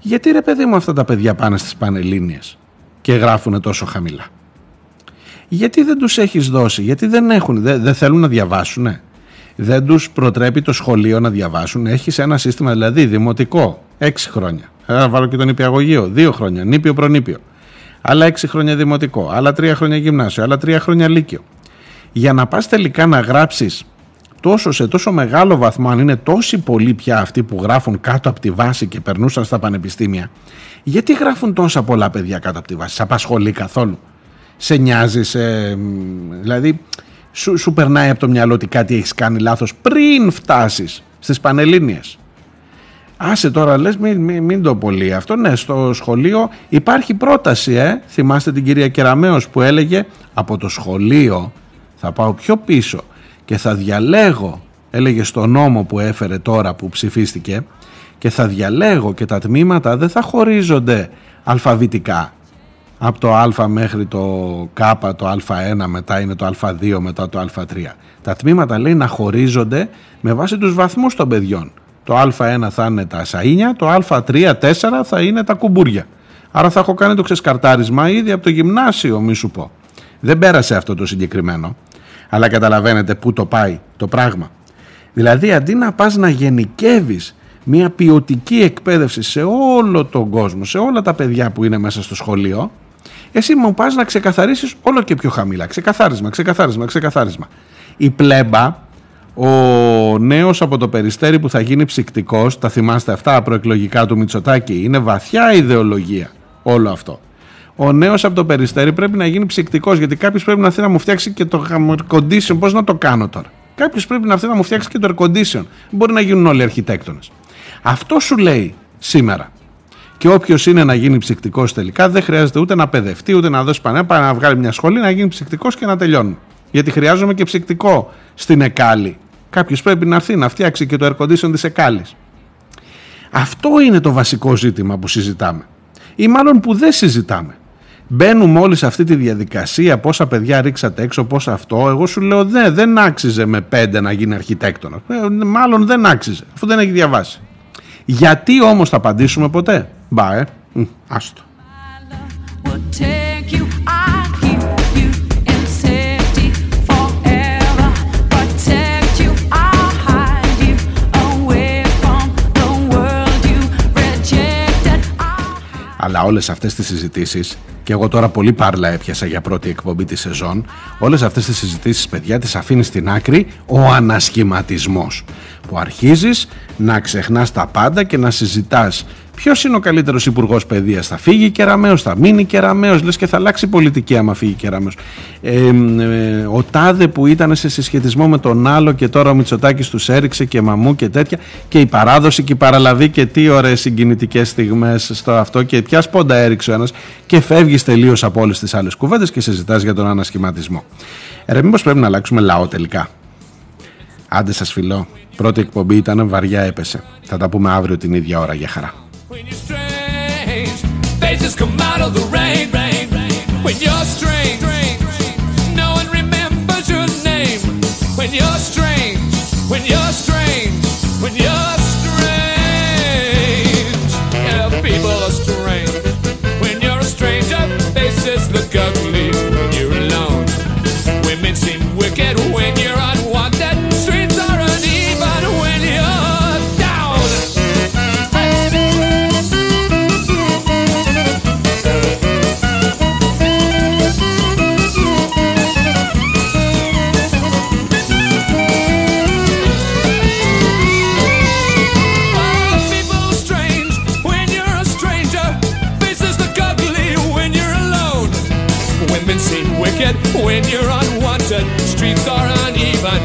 Γιατί ρε παιδί μου αυτά τα παιδιά πάνε στις Πανελλήνιες και γράφουν τόσο χαμηλά; Γιατί δεν τους έχεις δώσει, γιατί δεν έχουν, δεν, δεν θέλουν να διαβάσουν. Δεν τους προτρέπει το σχολείο να διαβάσουν. Έχεις ένα σύστημα δηλαδή δημοτικό, έξι χρόνια. Θα βάλω και τον νηπιαγωγείο, δύο χρόνια, νήπιο προνήπιο. Άλλα έξι χρόνια δημοτικό, άλλα τρία χρόνια γυμνάσιο, άλλα τρία χρόνια λύκειο. Για να πας τελικά να γράψεις τόσο σε τόσο μεγάλο βαθμό, αν είναι τόσοι πολλοί πια αυτοί που γράφουν κάτω από τη βάση και περνούσαν στα πανεπιστήμια, γιατί γράφουν τόσα πολλά παιδιά κάτω από τη βάση, σε απασχολεί καθόλου; Σε νοιάζει, σε... δηλαδή σου, σου περνάει από το μυαλό ότι κάτι έχεις κάνει λάθος πριν φτάσεις στις Πανελλήνιες. Άσε τώρα λες μην, μην, μην το πολύ αυτό ναι στο σχολείο υπάρχει πρόταση ε. θυμάστε την κυρία Κεραμέως που έλεγε από το σχολείο θα πάω πιο πίσω και θα διαλέγω έλεγε στο νόμο που έφερε τώρα που ψηφίστηκε και θα διαλέγω και τα τμήματα δεν θα χωρίζονται αλφαβητικά από το α μέχρι το κ, το α1, μετά είναι το α2, μετά το α3. Τα τμήματα λέει να χωρίζονται με βάση τους βαθμούς των παιδιών. Το α1 θα είναι τα σαΐνια, το α3, 4 θα είναι τα κουμπούρια. Άρα θα έχω κάνει το ξεσκαρτάρισμα ήδη από το γυμνάσιο, μη σου πω. Δεν πέρασε αυτό το συγκεκριμένο, αλλά καταλαβαίνετε πού το πάει το πράγμα. Δηλαδή αντί να πας να γενικεύεις μια ποιοτική εκπαίδευση σε όλο τον κόσμο, σε όλα τα παιδιά που είναι μέσα στο σχολείο, εσύ μου πας να ξεκαθαρίσεις όλο και πιο χαμηλά. Ξεκαθάρισμα, ξεκαθάρισμα, ξεκαθάρισμα. Η πλέμπα, ο νέος από το περιστέρι που θα γίνει ψυκτικός, τα θυμάστε αυτά προεκλογικά του Μητσοτάκη, είναι βαθιά ιδεολογία όλο αυτό. Ο νέος από το περιστέρι πρέπει να γίνει ψυκτικός γιατί κάποιος πρέπει να έρθει να μου φτιάξει και το air condition. Πώς να το κάνω τώρα; Κάποιος πρέπει να έρθει να μου φτιάξει και το air condition. Μπορεί να γίνουν όλοι αρχιτέκτονες. Αυτό σου λέει σήμερα και όποιος είναι να γίνει ψυκτικός τελικά δεν χρειάζεται ούτε να παιδευτεί ούτε να δώσει πανέα, να βγάλει μια σχολή, να γίνει ψυκτικός και να τελειώνει. Γιατί χρειάζομαι και ψυκτικό στην Εκάλη. Κάποιος πρέπει να έρθει να φτιάξει και το air condition της Εκάλης. Αυτό είναι το βασικό ζήτημα που συζητάμε. Ή μάλλον που δεν συζητάμε. Μπαίνουμε όλοι σε αυτή τη διαδικασία, πόσα παιδιά ρίξατε έξω, πόσα αυτό. Εγώ σου λέω δεν, δεν άξιζε με πέντε να γίνει αρχιτέκτονα. Ε, μάλλον δεν άξιζε, αφού δεν έχει διαβάσει. Γιατί όμως θα απαντήσουμε ποτέ; Μπα, ε. Άστο. Αλλά όλες αυτές τις συζητήσεις και εγώ τώρα πολύ πάρλα έπιασα για πρώτη εκπομπή τη σεζόν όλες αυτές τις συζητήσεις παιδιά τις αφήνει στην άκρη ο ανασχηματισμός που αρχίζεις να ξεχνάς τα πάντα και να συζητάς Ποιος είναι ο καλύτερος υπουργός παιδείας, Θα φύγει Κεραμαίο, θα μείνει Κεραμαίο, λες και θα αλλάξει πολιτική άμα φύγει Κεραμαίο. Ε, ε, ο Τάδε που ήταν σε συσχετισμό με τον άλλο και τώρα ο Μητσοτάκης τους έριξε και μαμού και τέτοια. Και η παράδοση και η παραλαβή και τι ωραίες συγκινητικές στιγμές στο αυτό. Και ποια σπόντα έριξε ο ένας και φεύγεις τελείως από όλες τις άλλες κουβέντες και συζητάς για τον ανασχηματισμό. Ε, μήπως πρέπει να αλλάξουμε λαό τελικά; Άντε σας φιλώ. Πρώτη εκπομπή ήταν βαριά έπεσε. Θα τα πούμε αύριο την ίδια ώρα. Για χαρά. When you're strange, faces come out of the rain. When you're strange, no one remembers your name. When you're strange, when you're strange, kid when you're unwanted. Streets are uneven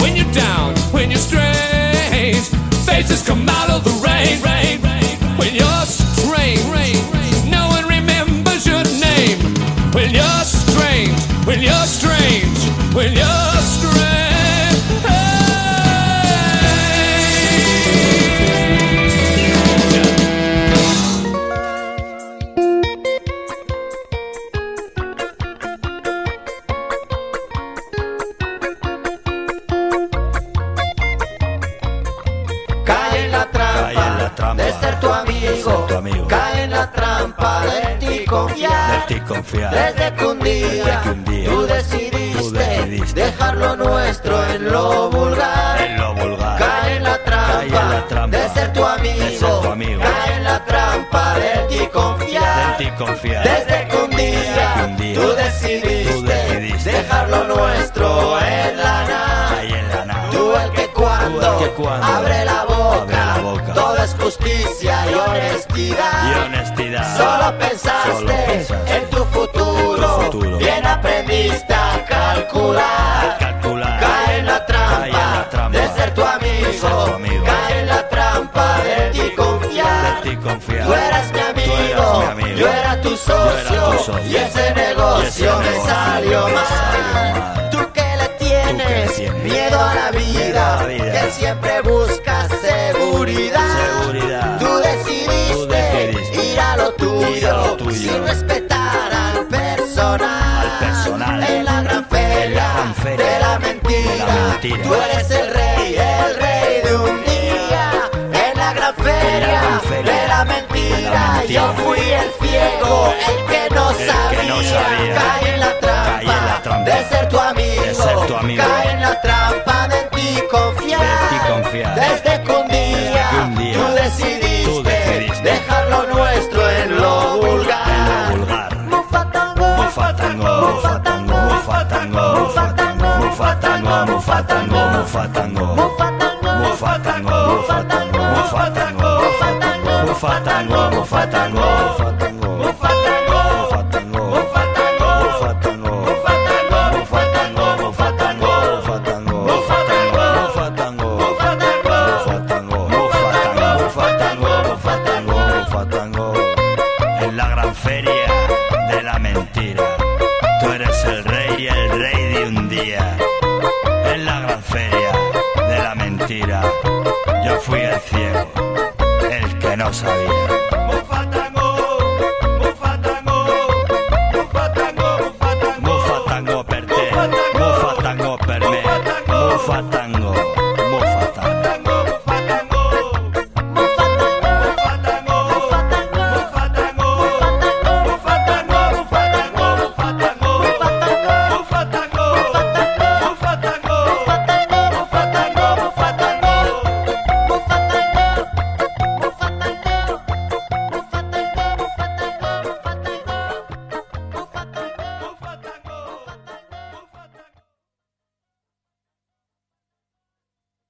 when you're down, when you're strange. Faces come out of the rain, rain, rain. When you're strange, rain, no one remembers your name. When you're strange, when you're strange, when you're strange. justicia y honestidad. Y honestidad. Solo pensaste, Solo pensaste. en sin respetar al personal. En la gran feria. De, la mentira. Tú eres el rey, el rey de un día. En la gran feria. De, la mentira. Yo fui el ciego, el que no el sabía. Que. Caí, en la trampa de ser tu amigo. De. Caí en la trampa de ti confiar. I'm sorry.